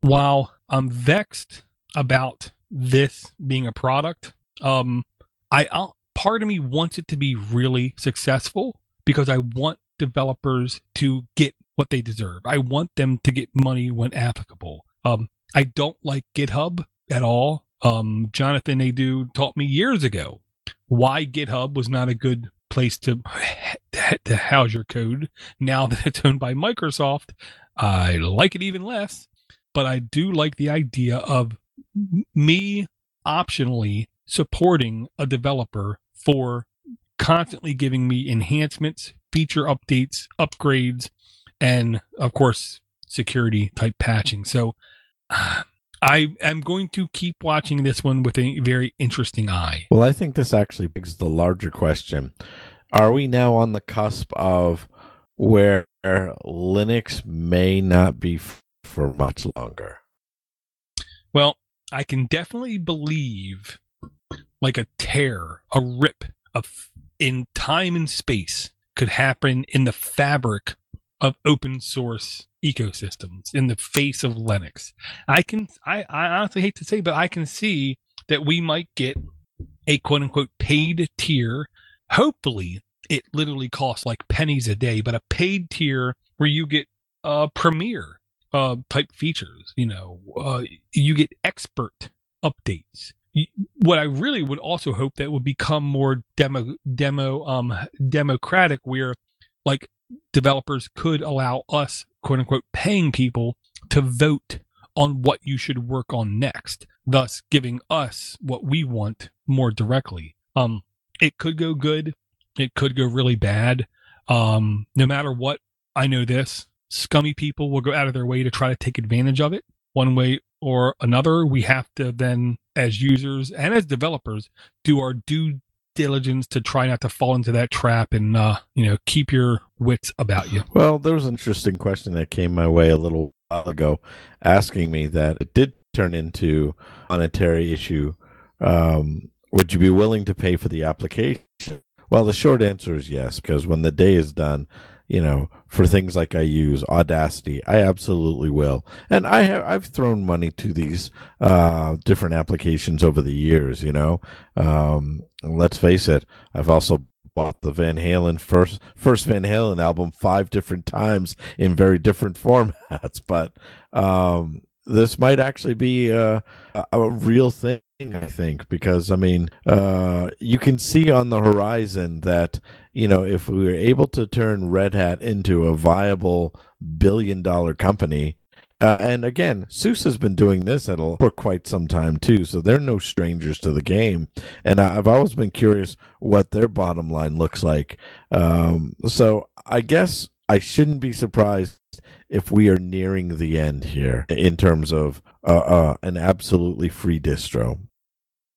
S1: While I'm vexed about this being a product, um, I I'll, part of me wants it to be really successful because I want developers to get what they deserve. I want them to get money when applicable. Um, I don't like GitHub at all. Um, Jonathan Nadeau taught me years ago why GitHub was not a good place to to house your code. Now that it's owned by Microsoft, I like it even less. But I do like the idea of me optionally supporting a developer for constantly giving me enhancements, feature updates, upgrades, and of course, security type patching. So uh, I am going to keep watching this one with a very interesting eye.
S2: Well, I think this actually begs the larger question are we now on the cusp of where Linux may not be f- for much longer?
S1: Well, I can definitely believe like a tear, a rip of in time and space could happen in the fabric of open source ecosystems in the face of Linux. I can I, I honestly hate to say, but I can see that we might get a quote unquote paid tier. Hopefully it literally costs like pennies a day, but a paid tier where you get uh premiere uh type features, you know, uh you get expert updates what I really would also hope that would become more demo demo um democratic where like developers could allow us quote unquote paying people to vote on what you should work on next thus giving us what we want more directly. Um it could go good. It could go really bad. Um no matter what i know this scummy people will go out of their way to try to take advantage of it one way or another. We have to then as users and as developers do our due diligence to try not to fall into that trap and uh, you know keep your wits about you.
S2: Well, there was an interesting question that came my way a little while ago, asking me that it did turn into a monetary issue. Um, would you be willing to pay for the application? Well, the short answer is yes, because when the day is done, you know, for things like I use Audacity, I absolutely will. And I have I've thrown money to these uh, different applications over the years. You know, um, let's face it, I've also bought the Van Halen first first Van Halen album five different times in very different formats. But um, this might actually be a, a real thing I think, because I mean, uh, you can see on the horizon that you know if we were able to turn Red Hat into a viable billion dollar company, uh, and again, SUSE has been doing this at a, for quite some time too, so they're no strangers to the game. And I've always been curious what their bottom line looks like. Um, so I guess I shouldn't be surprised if we are nearing the end here in terms of uh, uh, an absolutely free distro.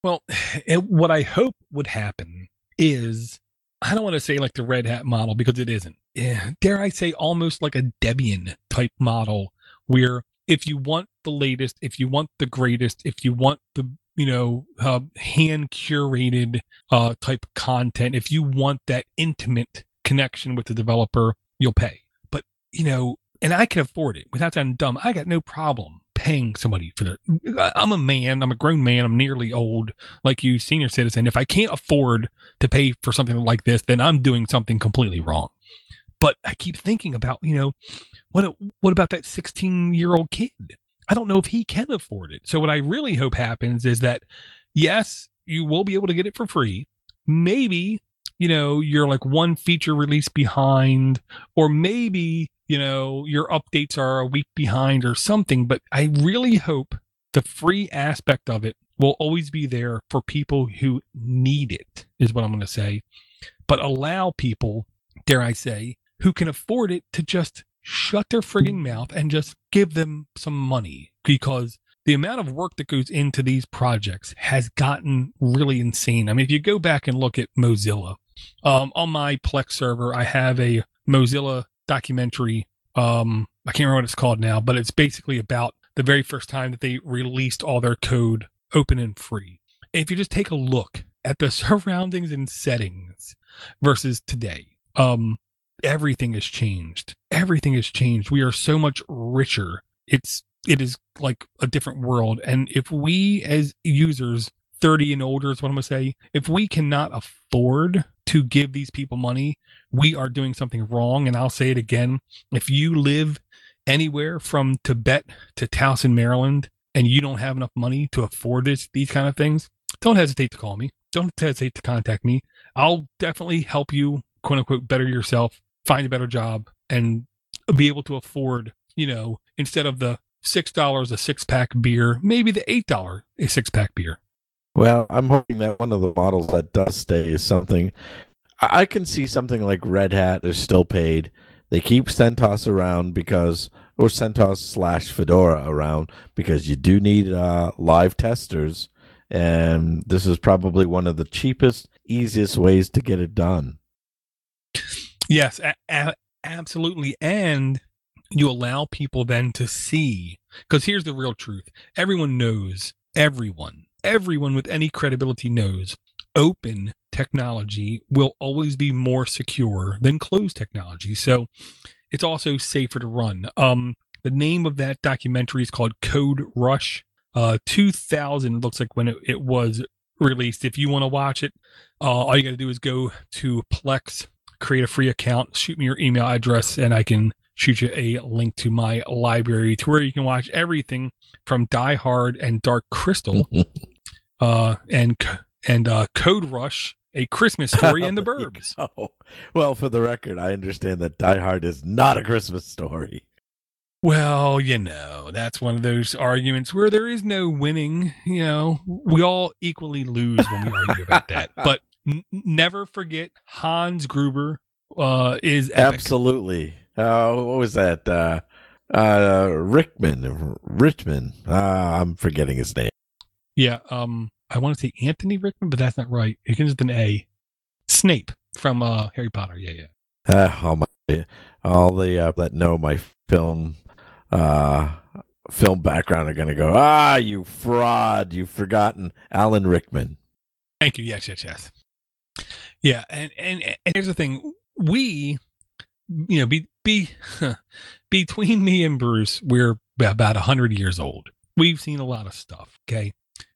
S1: Well, what I hope would happen is I don't want to say like the Red Hat model because it isn't. Yeah, dare I say almost like a Debian type model where if you want the latest, if you want the greatest, if you want the you know uh, hand curated uh, type content, if you want that intimate connection with the developer, you'll pay. But you know, and I can afford it without sounding dumb. I got no problem paying somebody for that. I'm a man. I'm a grown man. I'm nearly old, like you, senior citizen. If I can't afford to pay for something like this, then I'm doing something completely wrong. But I keep thinking about, you know, what what about that 16 year old kid? I don't know if he can afford it. So what I really hope happens is that, yes, you will be able to get it for free. Maybe you know you're like one feature release behind, or maybe you know, your updates are a week behind or something. But I really hope the free aspect of it will always be there for people who need it, is what I'm going to say. But allow people, dare I say, who can afford it to just shut their frigging mouth and just give them some money because the amount of work that goes into these projects has gotten really insane. I mean, if you go back and look at Mozilla, um, on my Plex server, I have a Mozilla documentary. Um, I can't remember what it's called now, but it's basically about the very first time that they released all their code open and free. If you just take a look at the surroundings and settings versus today, um, everything has changed. Everything has changed. We are so much richer. It's it is like a different world. And if we as users 30 and older is what I'm gonna say, if we cannot afford to give these people money, we are doing something wrong. And I'll say it again. If you live anywhere from Tibet to Towson, Maryland, and you don't have enough money to afford this, these kind of things, don't hesitate to call me. Don't hesitate to contact me. I'll definitely help you, quote unquote, better yourself, find a better job, and be able to afford, you know, instead of the $6 a six pack beer, maybe the $8 a six pack beer.
S2: Well, I'm hoping that one of the models that does stay is something. I can see something like Red Hat is still paid. They keep CentOS around because, or CentOS slash Fedora around because you do need uh, live testers, and this is probably one of the cheapest, easiest ways to get it done.
S1: Yes, a- a- absolutely. And you allow people then to see, because here's the real truth everyone knows, everyone, everyone with any credibility knows open technology will always be more secure than closed technology. So it's also safer to run. Um, the name of that documentary is called Code Rush. Uh, 2000 looks like when it, it was released. If you want to watch it, uh, all you got to do is go to Plex, create a free account, shoot me your email address, and I can shoot you a link to my library to where you can watch everything from Die Hard and Dark Crystal, uh, and and uh, Code Rush, a Christmas story, and the Burbs.
S2: Well, for the record, I understand that Die Hard is not a Christmas story.
S1: Well, you know, that's one of those arguments where there is no winning. You know, we all equally lose when we argue about that. But n- never forget Hans Gruber uh, is epic.
S2: Absolutely. Uh, what was that? Uh, uh, Rickman, Richmond. Uh, I'm forgetting his name.
S1: Yeah, um, I want to say Anthony Rickman, but that's not right. It begins with an A. Snape from uh, Harry Potter. Yeah, yeah.
S2: Uh, all my, all the uh, that know my film, uh, film background are going to go. Ah, you fraud! You've forgotten Alan Rickman.
S1: Thank you. Yes, yes, yes. Yeah, and and, and here's the thing: we, you know, be be between me and Bruce, we're about a hundred years old. We've seen a lot of stuff. Okay,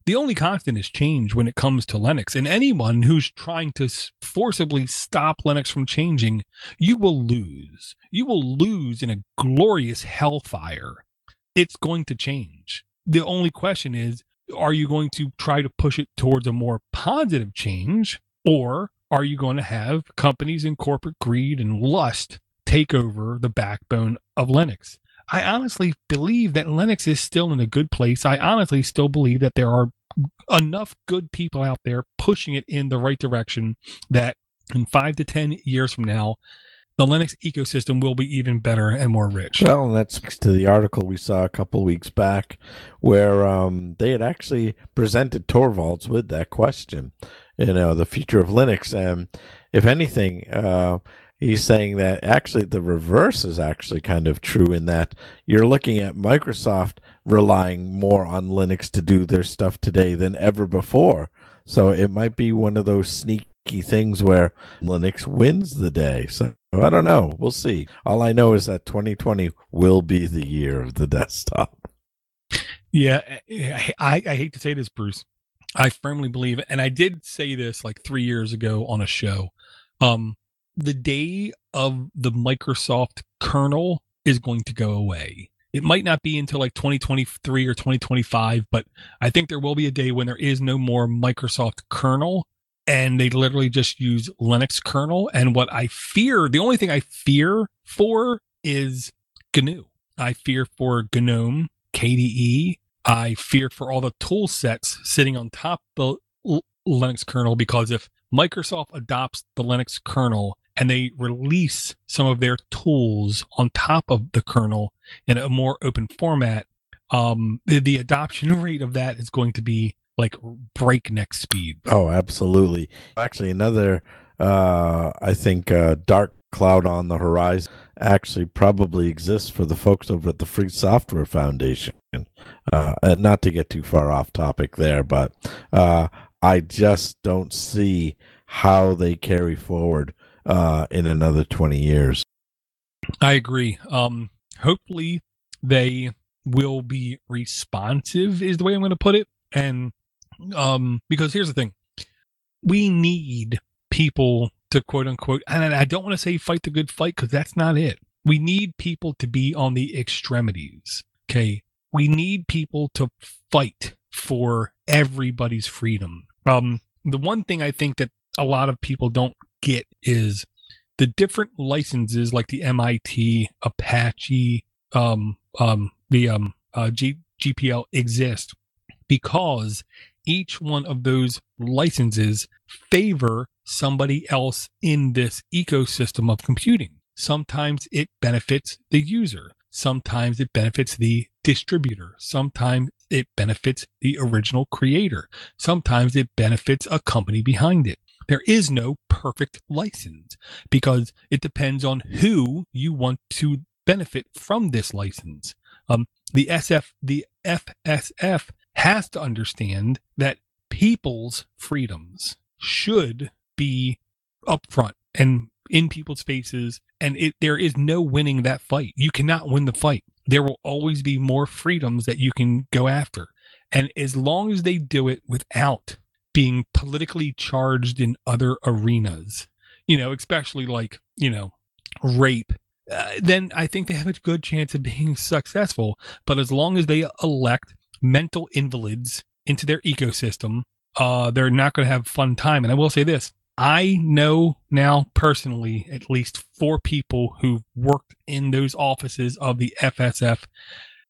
S1: the only constant is change when it comes to Linux, and anyone who's trying to forcibly stop Linux from changing, you will lose. You will lose in a glorious hellfire. It's going to change. The only question is are you going to try to push it towards a more positive change or are you going to have companies and corporate greed and lust take over the backbone of linux i honestly believe that linux is still in a good place i honestly still believe that there are enough good people out there pushing it in the right direction that in five to ten years from now the linux ecosystem will be even better and more rich
S2: Well, and speaks to the article we saw a couple weeks back, where um, they had actually presented Torvalds with that question. You know, the future of Linux, and if anything, uh, he's saying that actually the reverse is actually kind of true in that you're looking at Microsoft relying more on Linux to do their stuff today than ever before. So it might be one of those sneaky things where Linux wins the day. So I don't know. We'll see. All I know is that 2020 will be the year of the desktop.
S1: Yeah, I, I, hate to say this, Bruce. I firmly believe and I did say this like three years ago on a show. Um, the day of the Microsoft kernel is going to go away. It might not be until like 2023 or 2025, but I think there will be a day when there is no more Microsoft kernel and they literally just use Linux kernel. And what I fear, the only thing I fear for is GNU. I fear for GNOME, KDE. I fear for all the tool sets sitting on top of the Linux kernel because if Microsoft adopts the Linux kernel and they release some of their tools on top of the kernel in a more open format, um, the, the adoption rate of that is going to be like breakneck speed.
S2: Oh, absolutely. Actually, another, uh, I think, uh, dark cloud on the horizon actually probably exists for the folks over at the Free Software Foundation. Uh, not to get too far off topic there, but uh, I just don't see how they carry forward uh, in another 20 years.
S1: I agree. Um, hopefully they will be responsive is the way I'm going to put it. And um, because here's the thing, we need people to quote unquote, and I don't want to say fight the good fight because that's not it. We need people to be on the extremities. Okay. We need people to fight for everybody's freedom. Um, the one thing I think that a lot of people don't get is the different licenses like the MIT, Apache, um, um, the um, uh, G- GPL exist because each one of those licenses favor somebody else in this ecosystem of computing. Sometimes it benefits the user. Sometimes it benefits the distributor. Sometimes it benefits the original creator. Sometimes it benefits a company behind it. There is no perfect license because it depends on who you want to benefit from this license. Um, the SF, the FSF has to understand that people's freedoms should be upfront and in people's faces and it, there is no winning that fight. You cannot win the fight. There will always be more freedoms that you can go after. And as long as they do it without being politically charged in other arenas you know especially like you know rape uh, then i think they have a good chance of being successful but as long as they elect mental invalids into their ecosystem uh, they're not going to have fun time. And I will say this: I know now personally at least four people who worked in those offices of the FSF,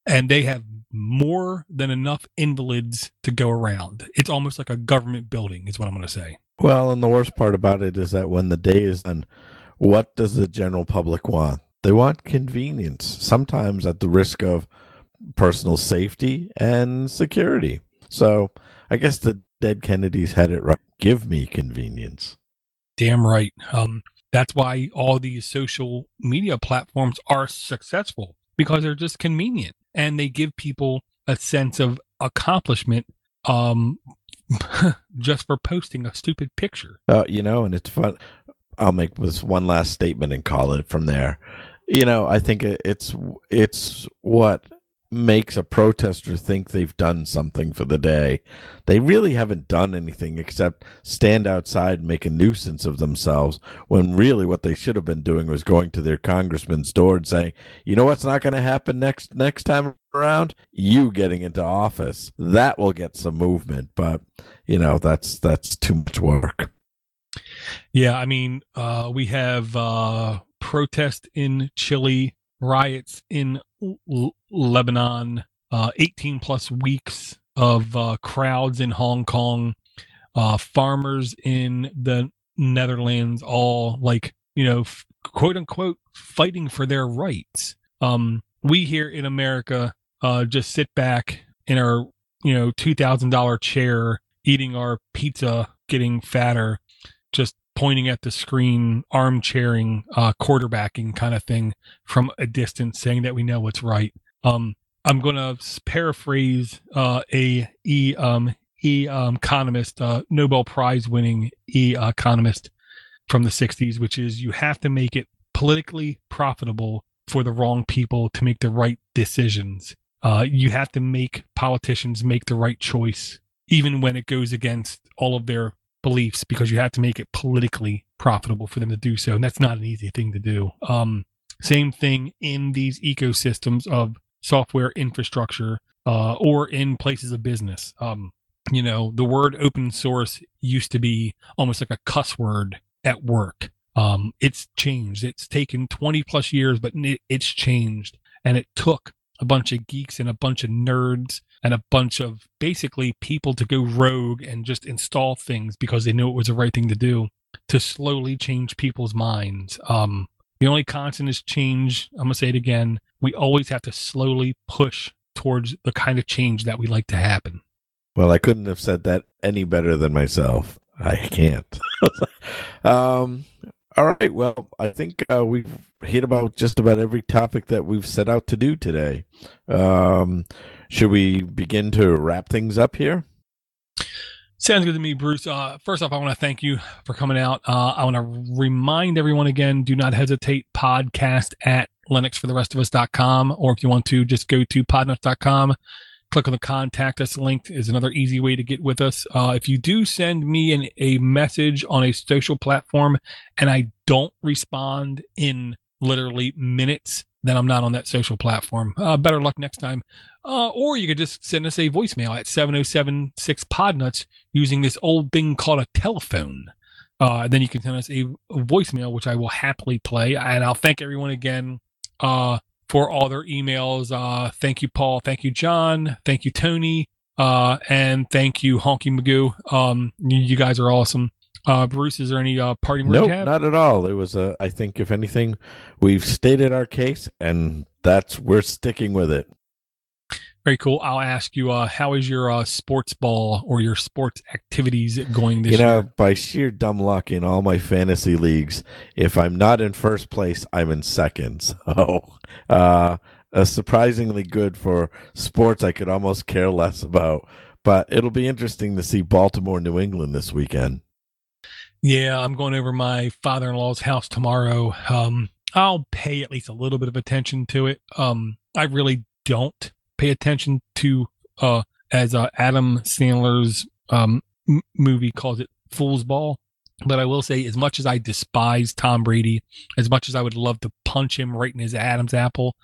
S1: and they have more than enough invalids to go around. It's almost like a government building, is what I'm going to say.
S2: Well, and the worst part about it is that when the day is done, what does the general public want? They want convenience, sometimes at the risk of personal safety and security. So I guess the dead Kennedys had it right. Give me convenience.
S1: Damn right. Um, that's why all these social media platforms are successful because they're just convenient and they give people a sense of accomplishment um, just for posting a stupid picture.
S2: Uh, you know, and it's fun. I'll make this one last statement and call it from there. You know, I think it's it's what makes a protester think they've done something for the day. They really haven't done anything except stand outside and make a nuisance of themselves when really what they should have been doing was going to their congressman's door and saying, "You know what's not going to happen next next time around? You getting into office. That will get some movement." But, you know, that's that's too much work.
S1: Yeah, I mean, uh, we have uh, protest in Chile riots in L- Lebanon, uh, 18 plus weeks of uh, crowds in Hong Kong, uh, farmers in the Netherlands, all like, you know, f- quote unquote, fighting for their rights. Um, we here in America uh, just sit back in our, you know, $2,000 chair, eating our pizza, getting fatter, just pointing at the screen, armchairing, uh, quarterbacking kind of thing from a distance, saying that we know what's right. Um, I'm going to paraphrase uh, a e um, e um, economist, uh, Nobel Prize winning e economist from the 60s, which is you have to make it politically profitable for the wrong people to make the right decisions. Uh, you have to make politicians make the right choice, even when it goes against all of their beliefs because you have to make it politically profitable for them to do so and that's not an easy thing to do. Um, same thing in these ecosystems of software infrastructure uh, or in places of business. Um, you know the word open source used to be almost like a cuss word at work. Um, it's changed. It's taken 20 plus years but it, it's changed. And it took a bunch of geeks and a bunch of nerds and a bunch of basically people to go rogue and just install things because they knew it was the right thing to do to slowly change people's minds. Um, the only constant is change. I'm gonna say it again. We always have to slowly push towards the kind of change that we like to happen.
S2: Well, I couldn't have said that any better than myself. I can't. um, all right. Well, I think uh, we've hit about just about every topic that we've set out to do today. Um, should we begin to wrap things up here?
S1: Sounds good to me, Bruce. Uh, first off, I want to thank you for coming out. Uh, I want to remind everyone again do not hesitate, podcast at linuxfortherestofus.com, or if you want to, just go to podnutz.com click on the contact us link is another easy way to get with us. Uh, if you do send me an, a message on a social platform and I don't respond in literally minutes, then I'm not on that social platform. Uh, better luck next time. Uh, or you could just send us a voicemail at 7076 Podnutz using this old thing called a telephone. Uh, then you can send us a, voicemail, which I will happily play. And I'll thank everyone again uh, for all their emails. Uh, thank you, Paul. Thank you, John. Thank you, Tony. Uh, and thank you, Honky Magoo. Um, you, you guys are awesome. Uh, Bruce, is there any uh, parting
S2: words? Nope, not at all. It was a. I think if anything, we've stated our case, and that's we're sticking with it.
S1: Very cool. I'll ask you, uh, how is your uh, sports ball or your sports activities going this
S2: you know,
S1: year?
S2: by sheer dumb luck in all my fantasy leagues, if I'm not in first place, I'm in second. So, uh, uh, surprisingly good for sports I could almost care less about. But it'll be interesting to see Baltimore, New England this weekend.
S1: Yeah, I'm going over my father-in-law's house tomorrow. Um, I'll pay at least a little bit of attention to it. Um, I really don't pay attention to uh as uh, Adam Sandler's um m- movie calls it foosball. But I will say, as much as I despise Tom Brady, as much as I would love to punch him right in his Adam's apple,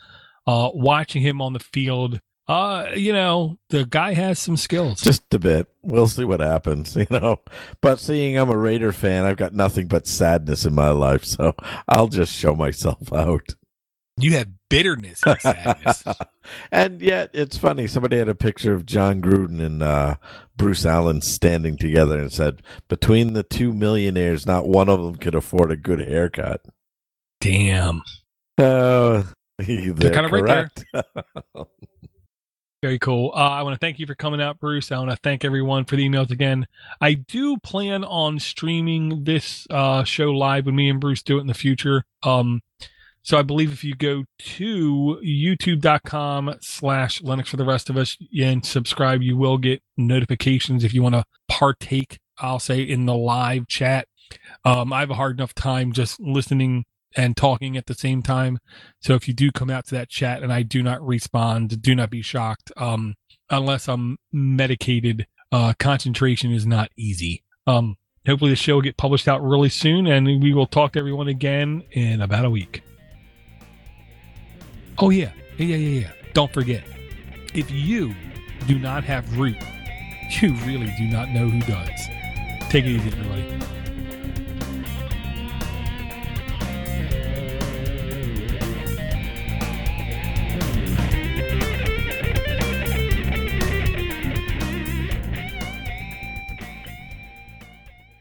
S1: uh, watching him on the field, uh, you know, the guy has some skills.
S2: Just a bit. We'll see what happens, you know. But seeing I'm a Raider fan, I've got nothing but sadness in my life, so I'll just show myself out.
S1: You have bitterness and sadness.
S2: and yet, it's funny. Somebody had a picture of Jon Gruden and uh, Bruce Allen standing together and said, "Between the two millionaires, not one of them could afford a good haircut."
S1: Damn.
S2: Oh, they're
S1: kind of right there.
S2: correct.
S1: Very cool. Uh, I want to thank you for coming out, Bruce. I want to thank everyone for the emails again. I do plan on streaming this uh, show live when me and Bruce do it in the future. Um, so I believe if you go to youtube.com slash Linux for the rest of us and subscribe, you will get notifications if you want to partake, I'll say, in the live chat. Um, I have a hard enough time just listening and talking at the same time. So if you do come out to that chat and I do not respond, do not be shocked. Um, unless I'm medicated, uh, concentration is not easy. Um, hopefully the show will get published out really soon and we will talk to everyone again in about a week. Oh yeah. Yeah, yeah, yeah. Don't forget. If you do not have root, you really do not know who does. Take it easy, everybody.